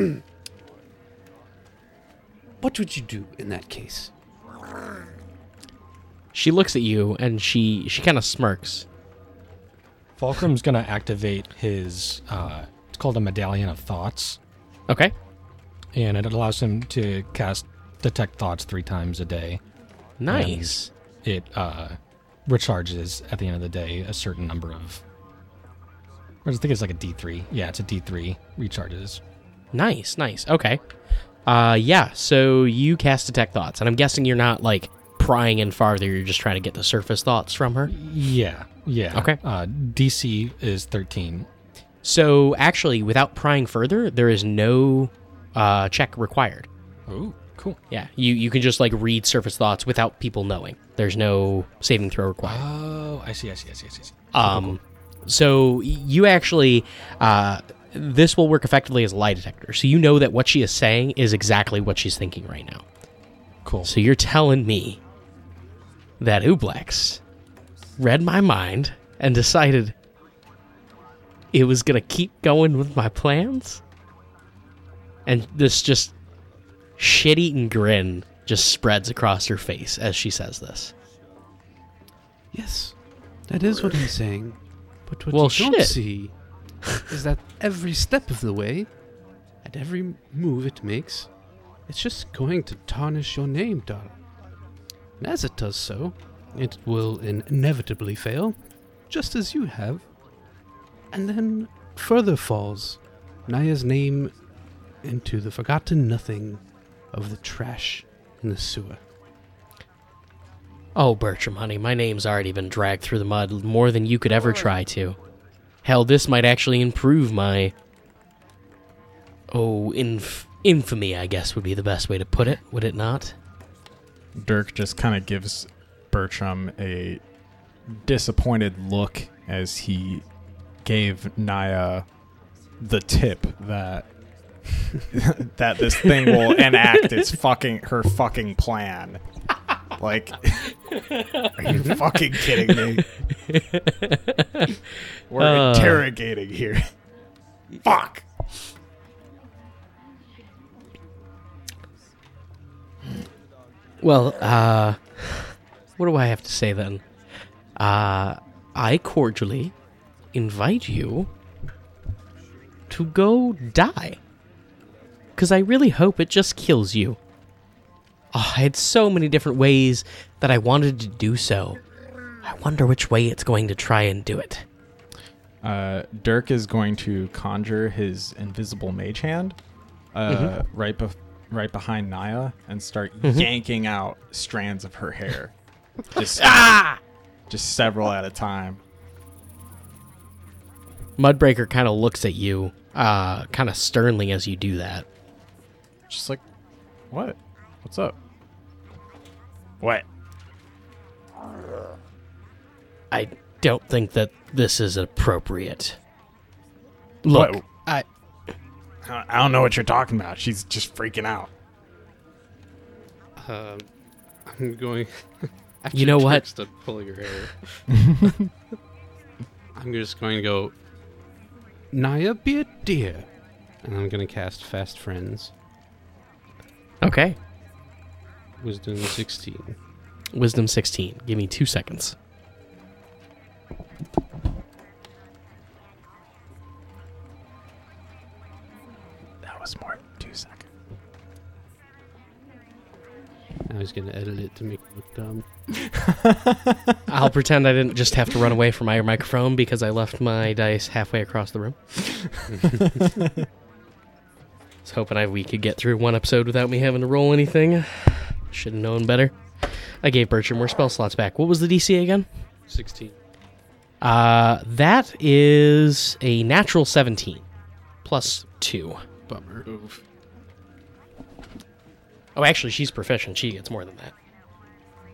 what would you do in that case? She looks at you and she she kind of smirks. Fulcrum's gonna activate his. Uh, it's called a Medallion of Thoughts, Okay. and it allows him to cast detect thoughts three times a day. Nice. It uh, recharges at the end of the day a certain number of. I think it's like a D3. Yeah, it's a D3 recharges. Nice, nice. Okay. Uh yeah, so you cast detect thoughts, and I'm guessing you're not like prying in farther, you're just trying to get the surface thoughts from her. Yeah, yeah. Okay. Uh, DC is 13. So actually, without prying further, there is no uh check required. Oh, cool. Yeah, you you can just like read surface thoughts without people knowing. There's no saving throw required. Oh, I see, I see, I see, I see. I see. Um, so you actually, uh, this will work effectively as a lie detector. So you know that what she is saying is exactly what she's thinking right now. Cool. So you're telling me that Ublex read my mind and decided it was gonna keep going with my plans? And this just shit-eating grin just spreads across her face as she says this. Yes, that is what he's saying. But what Well, you don't see *laughs* is that every step of the way, at every move it makes, it's just going to tarnish your name, darling. And as it does so, it will inevitably fail, just as you have. And then further falls Naya's name into the forgotten nothing of the trash in the sewer. Oh, Bertram, honey, my name's already been dragged through the mud more than you could ever try to. Hell, this might actually improve my. Oh, inf- infamy, I guess would be the best way to put it, would it not? Dirk just kind of gives Bertram a disappointed look as he gave Naya the tip that *laughs* that this thing will enact its fucking her fucking plan. Like, are you *laughs* fucking kidding me? We're Uh. interrogating here. Fuck. Well, uh. What do I have to say then? Uh. I cordially invite you to go die. Because I really hope it just kills you. Oh, I had so many different ways that I wanted to do so. I wonder which way it's going to try and do it. Uh, Dirk is going to conjure his invisible mage hand uh, right bef- right behind Naya and start yanking out strands of her hair. *laughs* Just, ah! just several at a time. Mudbreaker kind of looks at you, uh, kind of sternly as you do that. Just like, what? What's up? What? I don't think that this is appropriate. Look, What? I I I don't know what you're talking about. She's just freaking out. Um, I'm going. *laughs* You know *laughs* what? Dirk's done pulling her hair. *laughs* I'm just going to go. Naya, be a dear, and I'm going to cast Fast Friends. okay. Wisdom 16. Wisdom 16. Give me two seconds. I was going to edit it to make it look dumb. *laughs* I'll pretend I didn't just have to run away from my microphone because I left my dice halfway across the room. *laughs* I was hoping I, we could get through one episode without me having to roll anything. Should have known better. I gave Bertram more spell slots back. What was the DC again? 16. Uh, that is a natural 17 plus 2. Bummer. Oh, actually, she's proficient. She gets more than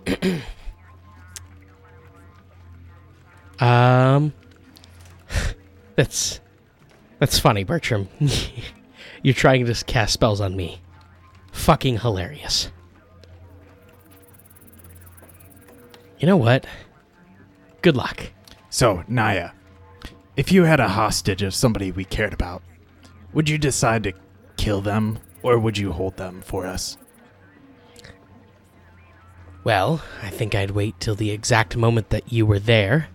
that. *clears throat* um, *laughs* that's that's funny, Bertram. *laughs* You're trying to cast spells on me. Fucking hilarious. You know what? Good luck. So, Naya, if you had a hostage of somebody we cared about, would you decide to kill them or would you hold them for us? Well, I think I'd wait till the exact moment that you were there,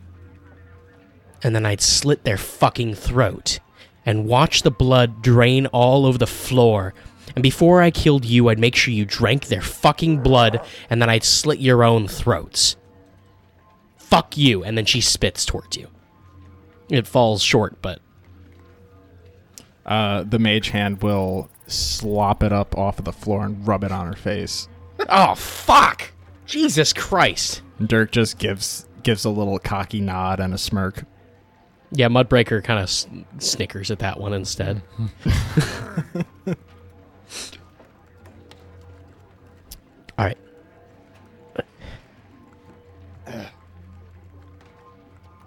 and then I'd slit their fucking throat and watch the blood drain all over the floor And before I killed you, I'd make sure you drank their fucking blood, and then I'd slit your own throats. Fuck you. And then she spits towards you. It falls short, but Uh, the mage hand will slop it up off of the floor and rub it on her face. oh fuck! Jesus Christ! Dirk just gives gives a little cocky nod and a smirk. Yeah, Mudbreaker kind of s- snickers at that one instead. *laughs* All right. *sighs*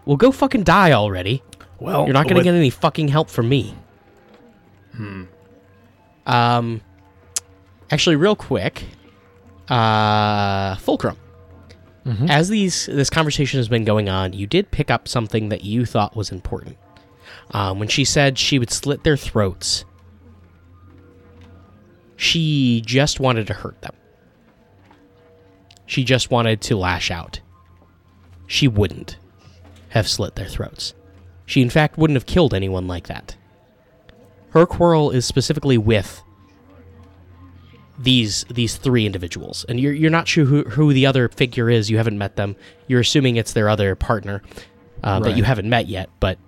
Well, go fucking die already. Well, You're not going to with- get any fucking help from me. Hmm. Um. Actually, real quick, uh, Fulcrum. As these this conversation has been going on, you did pick up something that you thought was important. Um, when she said she would slit their throats, she just wanted to hurt them. She just wanted to lash out. She wouldn't have slit their throats. She, in fact, wouldn't have killed anyone like that. Her quarrel is specifically with these these three individuals, and you're you're not sure who, who the other figure is. You haven't met them. You're assuming it's their other partner uh, that you haven't met yet, but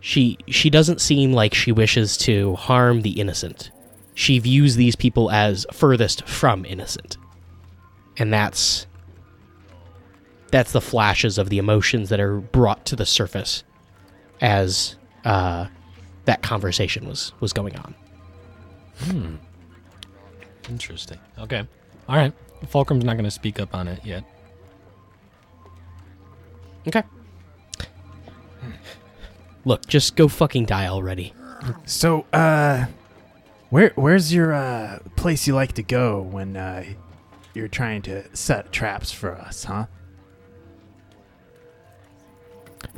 she she doesn't seem like she wishes to harm the innocent. She views these people as furthest from innocent, and that's that's the flashes of the emotions that are brought to the surface as uh, that conversation was was going on. Interesting. Okay. All right. Fulcrum's not going to speak up on it yet. Okay. Look, just go fucking die already. So, uh, where where's your uh place you like to go when uh you're trying to set traps for us, huh?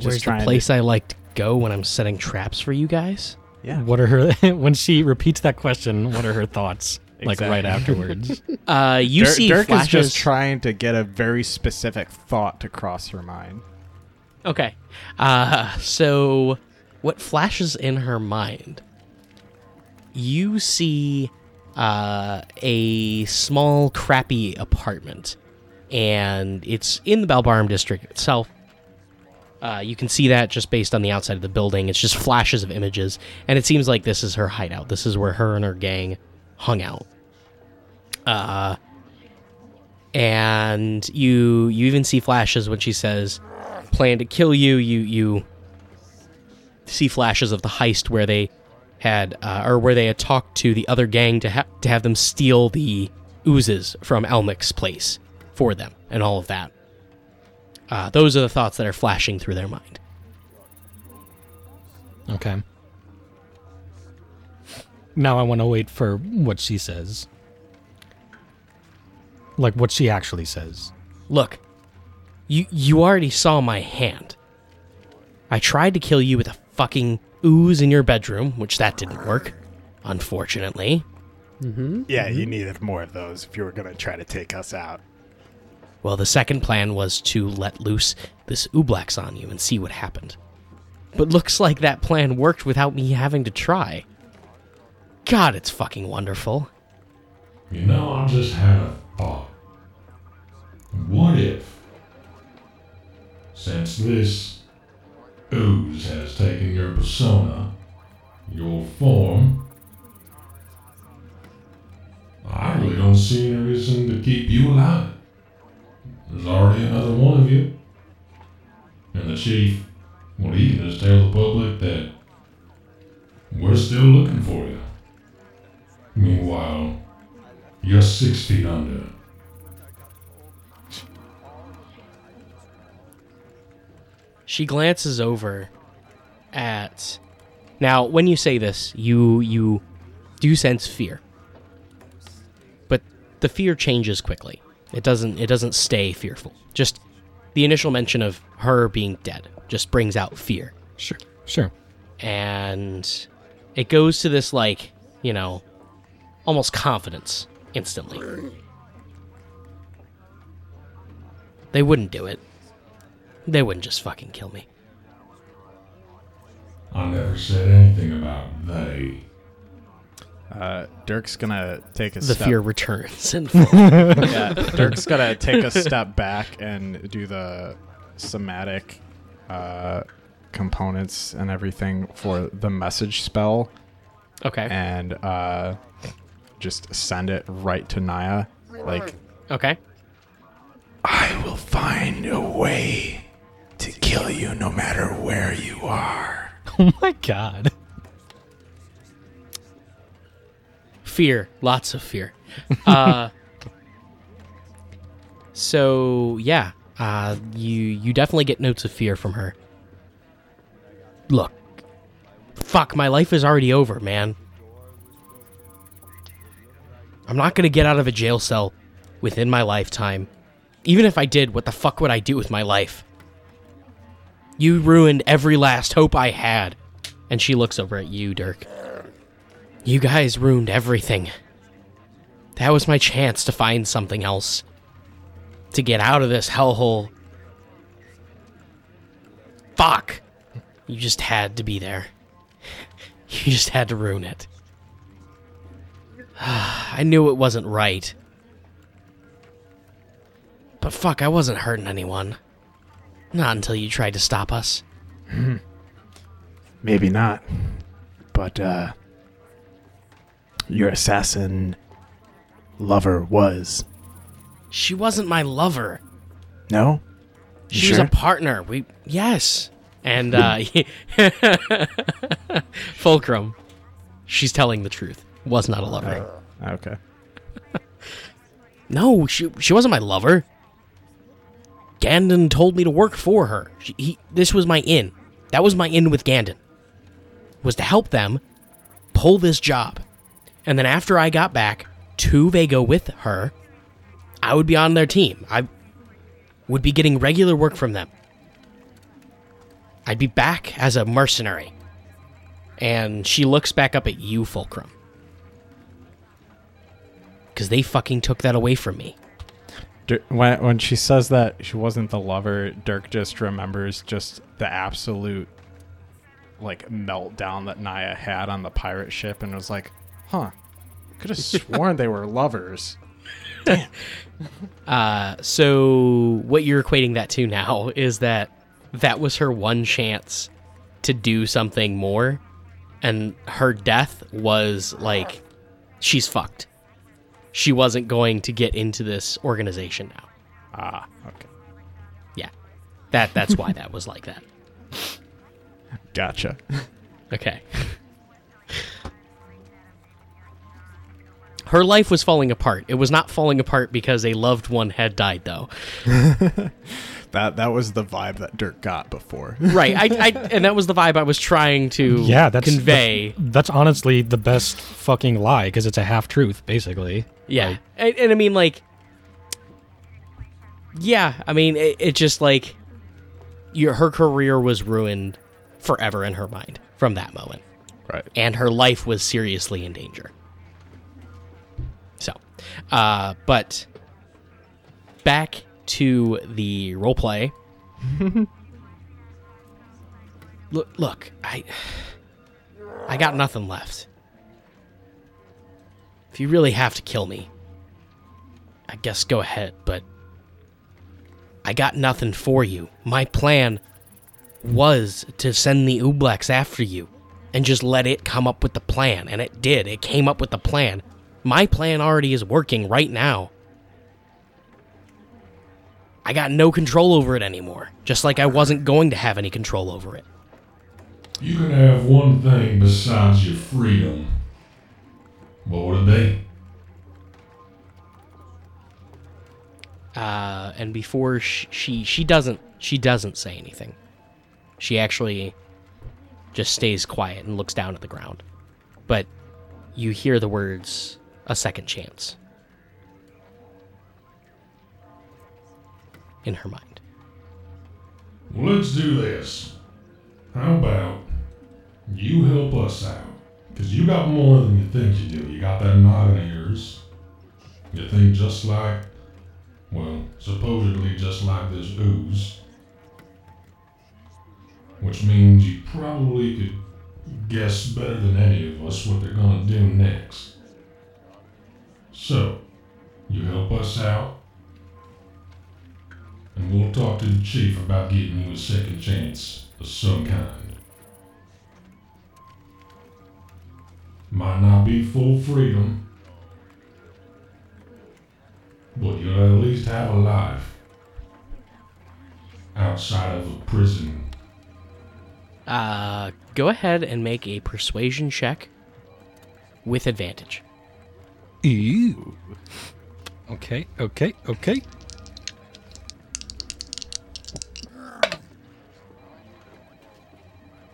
Where's the trying to- place I like to go when I'm setting traps for you guys? Yeah. What are her *laughs* when she repeats that question? What are her thoughts? Like right afterwards. *laughs* Uh, you Dirk, see Dirk is just trying to get a very specific thought to cross her mind. Okay. Uh, so what flashes in her mind? You see uh, a small, crappy apartment, and it's in the Balbarm district itself. Uh, you can see that just based on the outside of the building. It's just flashes of images, and it seems like this is her hideout. This is where her and her gang hung out. Uh, and you you even see flashes when she says, "Plan to kill you." You you see flashes of the heist where they had uh, or where they had talked to the other gang to ha- to have them steal the oozes from Almec's place for them and all of that. Uh, those are the thoughts that are flashing through their mind. Okay. Now I want to wait for what she says. Like what she actually says. Look, you you already saw my hand. I tried to kill you with a fucking ooze in your bedroom, which that didn't work, unfortunately. Mm-hmm. Yeah, you mm-hmm. needed more of those if you were gonna try to take us out. Well, the second plan was to let loose this Ublex on you and see what happened. But looks like that plan worked without me having to try. God, it's fucking wonderful. You know, I just had a thought. What if, since this ooze has taken your persona, your form, I really don't see any reason to keep you alive. There's already another one of you. And the chief, well, he can just tell the public that we're still looking for you. Meanwhile, you're six feet under. She glances over at Now, when you say this, you you do sense fear. But the fear changes quickly. It doesn't it doesn't stay fearful. Just the initial mention of her being dead just brings out fear. Sure. Sure. and it goes to this like you know almost confidence instantly they wouldn't do it they wouldn't just fucking kill me I never said anything about they. Uh, Dirk's gonna take a step. The step. fear returns. And *laughs* yeah, Dirk's gonna take a step back and do the somatic uh, components and everything for the message spell, okay. and uh, just send it right to Naya. Like, Okay. I will find a way to kill you no matter where you are. *laughs* Oh my god. Fear. Lots of fear. Uh, *laughs* so yeah, uh, you you definitely get notes of fear from her. Look, fuck, my life is already over, man. I'm not gonna get out of a jail cell within my lifetime. Even if I did, what the fuck would I do with my life? You ruined every last hope I had. And she looks over at you, Dirk. You guys ruined everything. That was my chance to find something else. To get out of this hellhole. Fuck. You just had to be there. *laughs* You just had to ruin it. *sighs* I knew it wasn't right. But fuck, I wasn't hurting anyone. Not until you tried to stop us. *laughs* Maybe not. But, uh. Your assassin lover was. She wasn't my lover. No? You She was a partner. We yes. And uh *laughs* Fulcrum. She's telling the truth. Was not a lover. Uh, okay, *laughs* No, she she wasn't my lover. Gandon told me to work for her. She, he, this was my in. That was my in with Gandon. Was to help them pull this job. And then after I got back to Vago with her, I would be on their team. I would be getting regular work from them. I'd be back as a mercenary. And she looks back up at you, Fulcrum. Because they fucking took that away from me. When when she says that she wasn't the lover, Dirk just remembers just the absolute like meltdown that Naya had on the pirate ship, and was like, "Huh, could have *laughs* sworn they were lovers." *laughs* Uh, so what you're equating that to now *laughs* is that that was her one chance to do something more, and her death was like she's fucked. She wasn't going to get into this organization now. Ah, okay, Yeah, that that's why that was like that. gotcha. Okay. Her life was falling apart. It was not falling apart because a loved one had died, though. *laughs* That that was the vibe that Dirk got before. *laughs* Right. I, I and that was the vibe I was trying to Yeah, that's convey. That's, that's honestly the best fucking lie because it's a half truth, basically. Yeah, and, and I mean, like, yeah, I mean, it, it just like, your her career was ruined forever in her mind from that moment, right. and her life was seriously in danger. So, uh, but back to the role play. *laughs* look, look, I, I got nothing left. If you really have to kill me, I guess go ahead, but I got nothing for you. My plan was to send the Ublex after you and just let it come up with the plan, and it did. It came up with the plan. My plan already is working right now. I got no control over it anymore, just like I wasn't going to have any control over it. You can have one thing besides your freedom. What would it be? uh, and before sh- she she doesn't she doesn't say anything. She actually just stays quiet and looks down at the ground. But you hear the words "a second chance" in her mind. Let's do this. How about you help us out? Because you got more than you think you do. You got that noggin of yours. You think just like, well, supposedly just like this ooze. Which means you probably could guess better than any of us what they're gonna do next. So, you help us out, and we'll talk to the chief about getting you a second chance of some kind. Might not be full freedom, but you'll at least have a life outside of a prison. Uh, go ahead and make a persuasion check with advantage. Ew. Okay, okay, okay.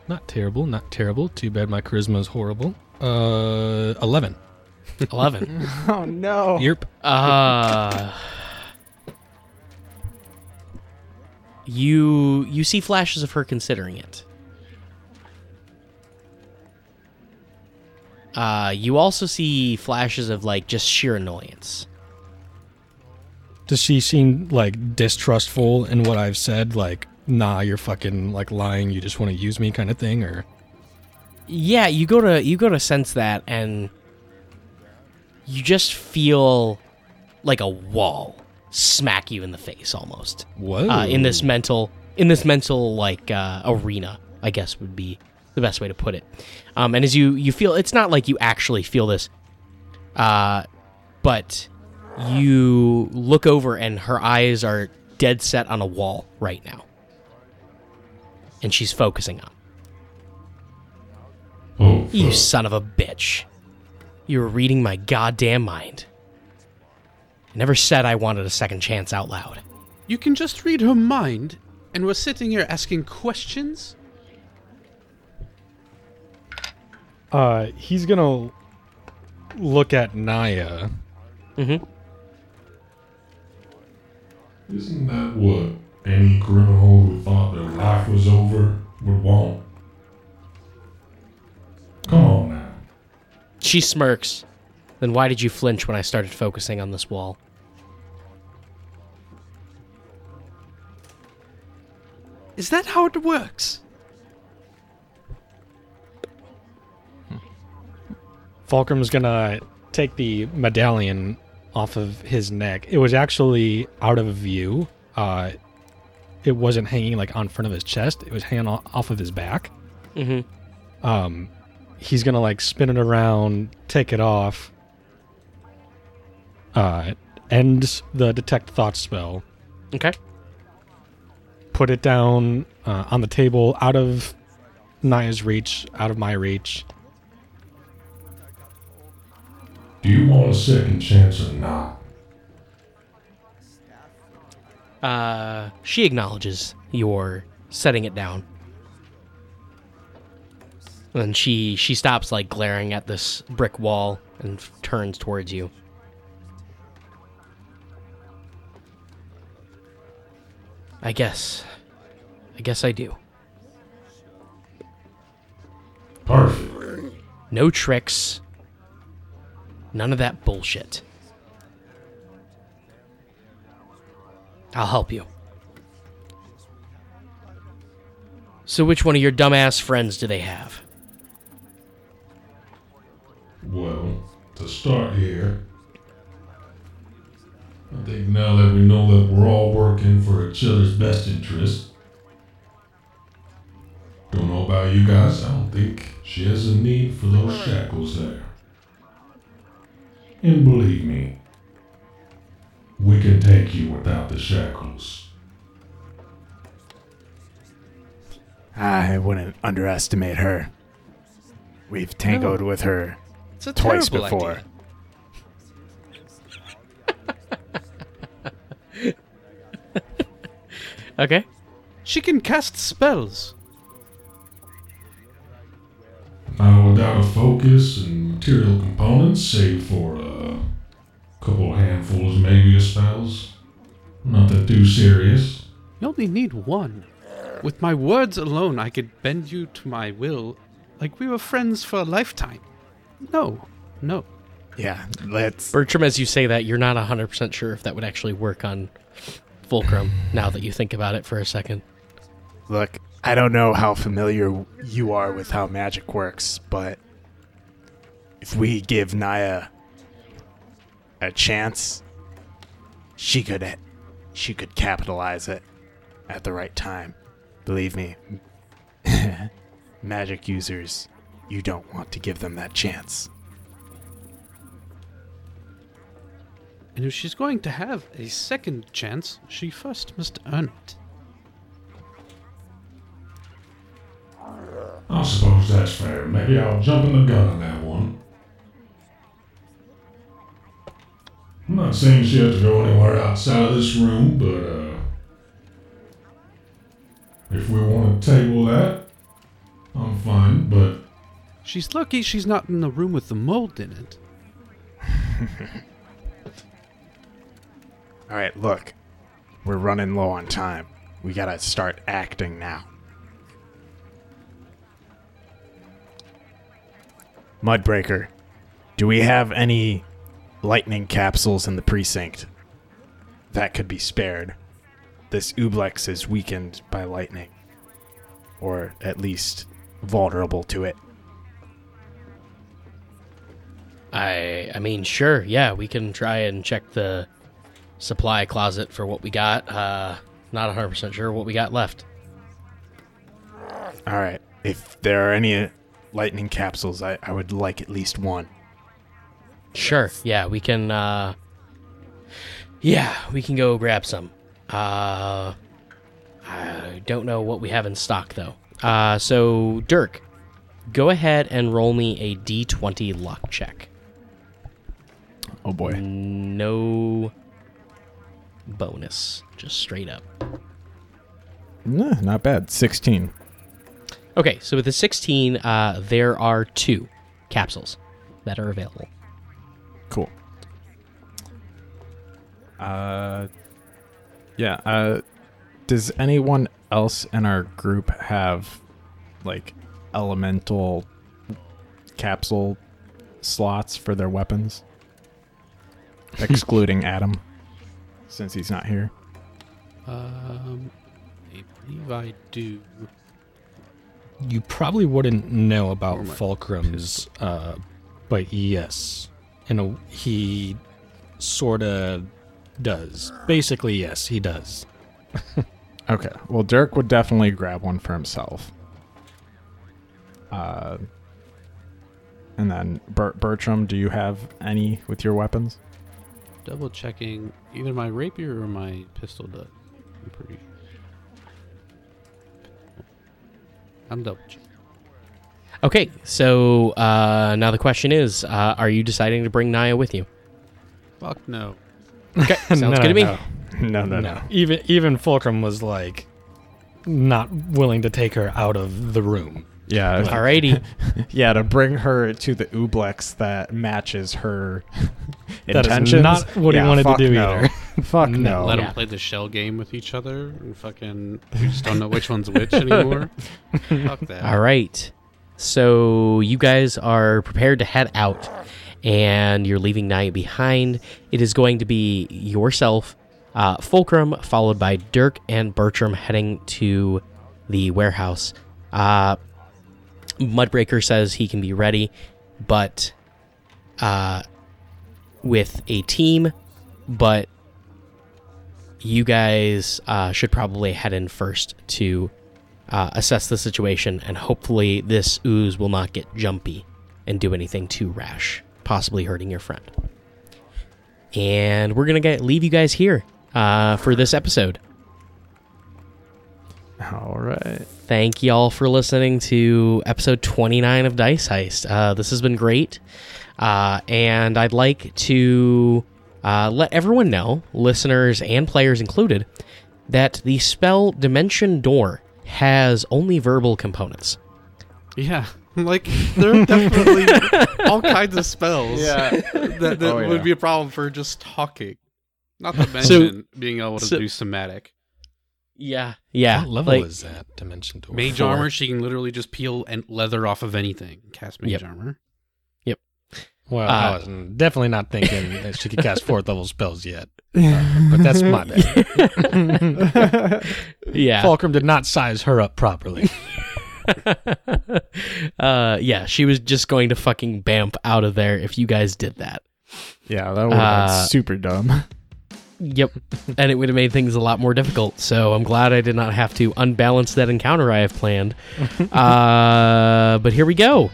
Not terrible, not terrible. Too bad my charisma is horrible. Uh, 11. 11. *laughs* Oh no. Yep. Uh You you see flashes of her considering it. Uh you also see flashes of like just sheer annoyance. Does she seem like distrustful in what I've said? Like, nah, you're fucking like lying. You just want to use me, kind of thing, or Yeah, you go to you go to sense that and you just feel like a wall smack you in the face almost. what? uh, in this mental in this mental like uh, arena i guess would be the best way to put it um, and as you you feel it's not like you actually feel this uh, but you look over and her eyes are dead set on a wall right now and she's focusing on. Oh, you son of a bitch. You were reading my goddamn mind. I never said i wanted a second chance out loud. You can just read her mind, and we're sitting here asking questions? Uh, he's gonna look at Naya. mm-hmm. Isn't that what any criminal who thought their life was over would want? Come on now. She smirks. Then why did you flinch when I started focusing on this wall? Is that how it works? Fulcrum's gonna take the medallion off of his neck. It was actually out of view. Uh, it wasn't hanging like on front of his chest. It was hanging off of his back. Mm-hmm. Um, he's gonna like spin it around, take it off, uh, end the detect thought spell, Okay. put it down uh, on the table, out of Naya's reach, out of my reach. Do you want a second chance or not? Uh, she acknowledges your setting it down. And she she stops like glaring at this brick wall and f- turns towards you. I guess. I guess I do. Perfect. No tricks. None of that bullshit. I'll help you. So, which one of your dumbass friends do they have? Well, to start here, I think now that we know that we're all working for each other's best interest, don't know about you guys, I don't think she has a need for those shackles there. And believe me, we can take you without the shackles. I wouldn't underestimate her. We've tangled with her It's a twice before. idea. *laughs* Okay. She can cast spells. Now, without a focus and material components, save for a couple handfuls maybe of spells, nothing too serious. You only need one. With my words alone, I could bend you to my will like we were friends for a lifetime. No, no. Yeah, let's. Bertram, as you say that, you're not 100% sure if that would actually work on Fulcrum now that you think about it for a second. Look, I don't know how familiar you are with how magic works, but if we give Naya a chance, she could she could capitalize it at the right time. Believe me, *laughs* magic users, you don't want to give them that chance. And if she's going to have a second chance, she first must earn it. I suppose that's fair. Maybe I'll jump in the gun on that one. I'm not saying she has to go anywhere outside of this room, but uh, if we want to table that, I'm fine. But She's lucky she's not in the room with the mold in it. *laughs* All right, look, we're running low on time. We gotta start acting now. Mudbreaker, do we have any lightning capsules in the precinct that could be spared? This Ublex is weakened by lightning, or at least vulnerable to it. I I mean, sure, yeah, we can try and check the supply closet for what we got. Uh, not 100% sure what we got left. All right, if there are any lightning capsules, I, I would like at least one. Sure, yeah, we can. Uh, yeah, we can go grab some. Uh, I don't know what we have in stock though. Uh, so Dirk, go ahead and roll me a d20 luck check. Oh boy. No bonus, just straight up. Nah, not bad. 16. Okay, so with the 16, uh, there are two capsules that are available. Cool. Uh, yeah. Uh, does anyone else in our group have like elemental capsule slots for their weapons, *laughs* excluding Adam, since he's not here? Um, I believe I do. You probably wouldn't know about Fulcrum's, uh, but yes, you know he sort of does. Basically, yes, he does. *laughs* Okay. Well, Dirk would definitely grab one for himself. Uh, and then Ber- Bertram, do you have any with your weapons? Double checking either my rapier or my pistol does. I'm pretty. I'm double checking. Okay, so uh, now the question is uh, Are you deciding to bring Naya with you? Fuck no. Okay, *laughs* sounds No, good to me. no. No, no, No, even even Fulcrum was like not willing to take her out of the room. Yeah. Alrighty. *laughs* Yeah, to bring her to the Ublex that matches her *laughs* That is intentions. not what he wanted to do no. either. Fuck No. no. Let Yeah. them play the shell game with each other and fucking. We just don't know which one's which anymore. Fuck that. All right. So you guys are prepared to head out, and you're leaving Naya behind. It is going to be yourself, uh, Fulcrum, followed by Dirk and Bertram heading to the warehouse. Uh, Mudbreaker says he can be ready, but uh, with a team, but you guys uh, should probably head in first to uh, assess the situation, and hopefully this ooze will not get jumpy and do anything too rash, possibly hurting your friend. And we're gonna get leave you guys here uh, for this episode. All right. Thank y'all for listening to episode 29 of Dice Heist. Uh, this has been great. Uh, and I'd like to uh, let everyone know, listeners and players included, that the spell Dimension Door has only verbal components. Yeah, *laughs* like there are definitely *laughs* all kinds of spells. Yeah. that, that Oh, yeah. would be a problem for just talking. Not to mention being able to so- do somatic. Yeah, yeah. what level like- is that dimension door? Mage Four. armor, she can literally just peel and leather off of anything. Cast mage Yep. armor. Yep. Well, Uh, I was definitely not thinking that she could cast fourth level spells yet. Uh, but that's my bad. *laughs* yeah. Fulcrum did not size her up properly. *laughs* uh, yeah, she was just going to fucking bamf out of there if you guys did that. Yeah, that would have Uh, been super dumb. Yep. and it would have made things a lot more difficult. So I'm glad I did not have to unbalance that encounter I have planned. *laughs* uh, but here we go.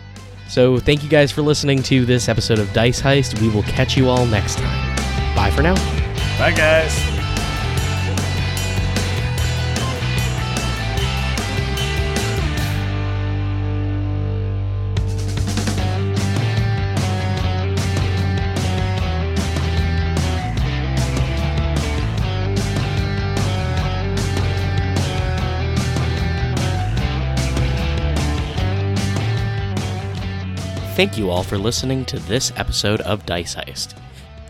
So thank you guys for listening to this episode of Dice Heist. We will catch you all next time. Bye for now. Bye, guys. Thank you all for listening to this episode of Dice Heist.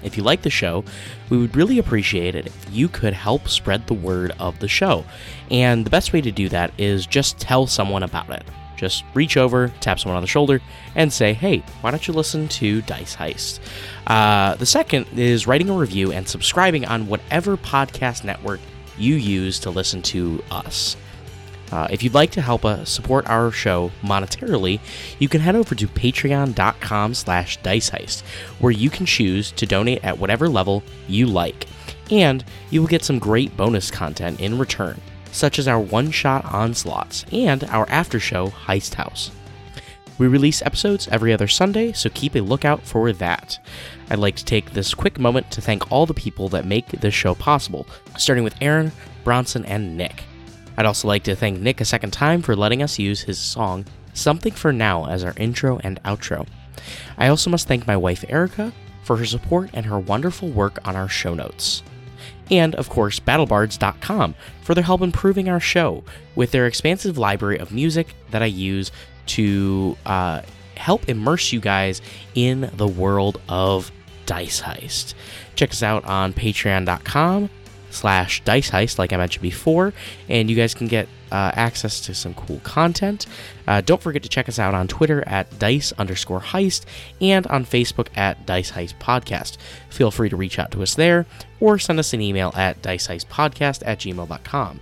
If you like the show, we would really appreciate it if you could help spread the word of the show. And the best way to do that is just tell someone about it. Just reach over, tap someone on the shoulder, and say, hey, why don't you listen to Dice Heist? Uh, the second is writing a review and subscribing on whatever podcast network you use to listen to us. Uh, if you'd like to help us support our show monetarily, you can head over to patreon.com slash diceheist, where you can choose to donate at whatever level you like. And you will get some great bonus content in return, such as our one-shot onslaughts and our after-show Heist House. We release episodes every other Sunday, so keep a lookout for that. I'd like to take this quick moment to thank all the people that make this show possible, starting with Aaron, Bronson, and Nick. I'd also like to thank Nick a second time for letting us use his song, Something for Now, as our intro and outro. I also must thank my wife Erica for her support and her wonderful work on our show notes. And, of course, BattleBards.com for their help improving our show with their expansive library of music that I use to uh, help immerse you guys in the world of Dice Heist. Check us out on patreon.com slash dice heist like i mentioned before and you guys can get uh, access to some cool content. Uh, don't forget to check us out on twitter at dice underscore heist and on facebook at dice heist podcast. Feel free to reach out to us there or send us an email at diceheistpodcast at gmail.com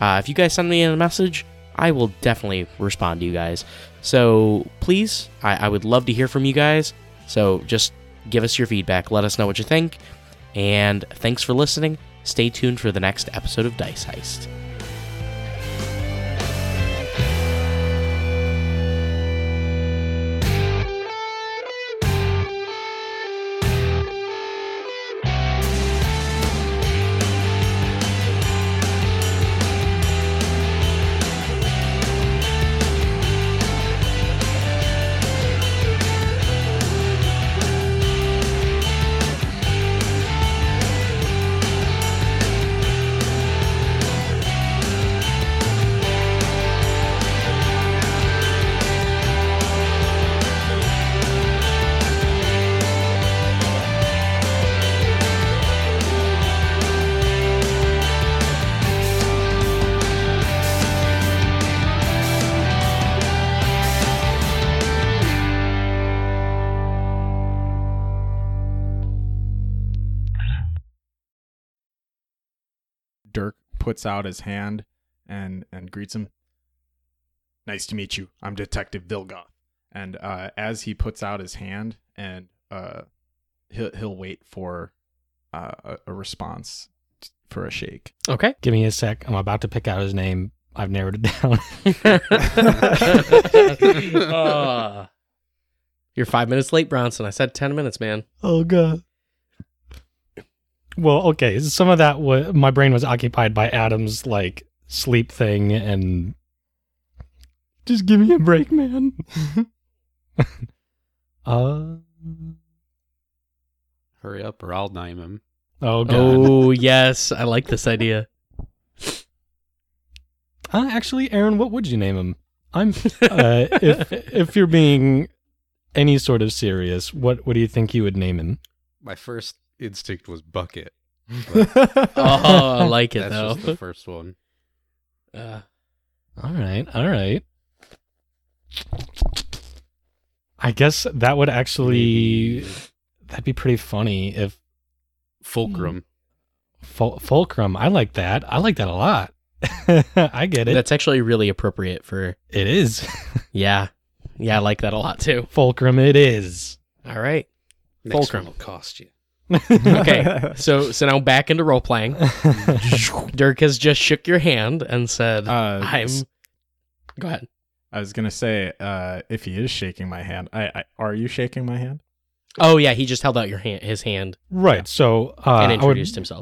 uh, if you guys send me a message i will definitely respond to you guys. So please I, I would love to hear from you guys. So just give us your feedback. Let us know what you think. And thanks for listening Stay tuned for the next episode of Dice Heist. Puts out his hand and and greets him. Nice to meet you. I'm Detective Vilgoth. And uh, as he puts out his hand, and uh, he'll he'll wait for uh, a, a response t- for a shake. Okay. Give me a sec. I'm about to pick out his name. I've narrowed it down. *laughs* *laughs* Uh, you're five minutes late, Bronson. I said 10 minutes, man. oh god. Well, okay. Some of that was my brain was occupied by Adam's like sleep thing, and just give me a break, man. *laughs* uh. Hurry up, or I'll name him. Oh god. Oh, yes. I like this idea. Uh, actually, Aaron, what would you name him? I'm. *laughs* Uh, if if you're being any sort of serious, what what do you think you would name him? My first instinct was bucket. *laughs* Oh, I like it, That's though. just the first one. Uh, All right, all right. I guess that would actually that'd be pretty funny if Fulcrum. Ful- fulcrum. I like that. I like that a lot. *laughs* I get it. That's actually really appropriate for. it is *laughs* Yeah, yeah, I like that a lot too. fulcrum. It is. All right. Next Fulcrum. one will cost you. *laughs* Okay. so so now back into role playing. *laughs* Dirk has just shook your hand and said, Uh, "I'm." Go ahead. I was gonna say, uh, if he is shaking my hand, I, I are you shaking my hand? Oh yeah, he just held out your hand, his hand, right. So uh, and I would introduced himself.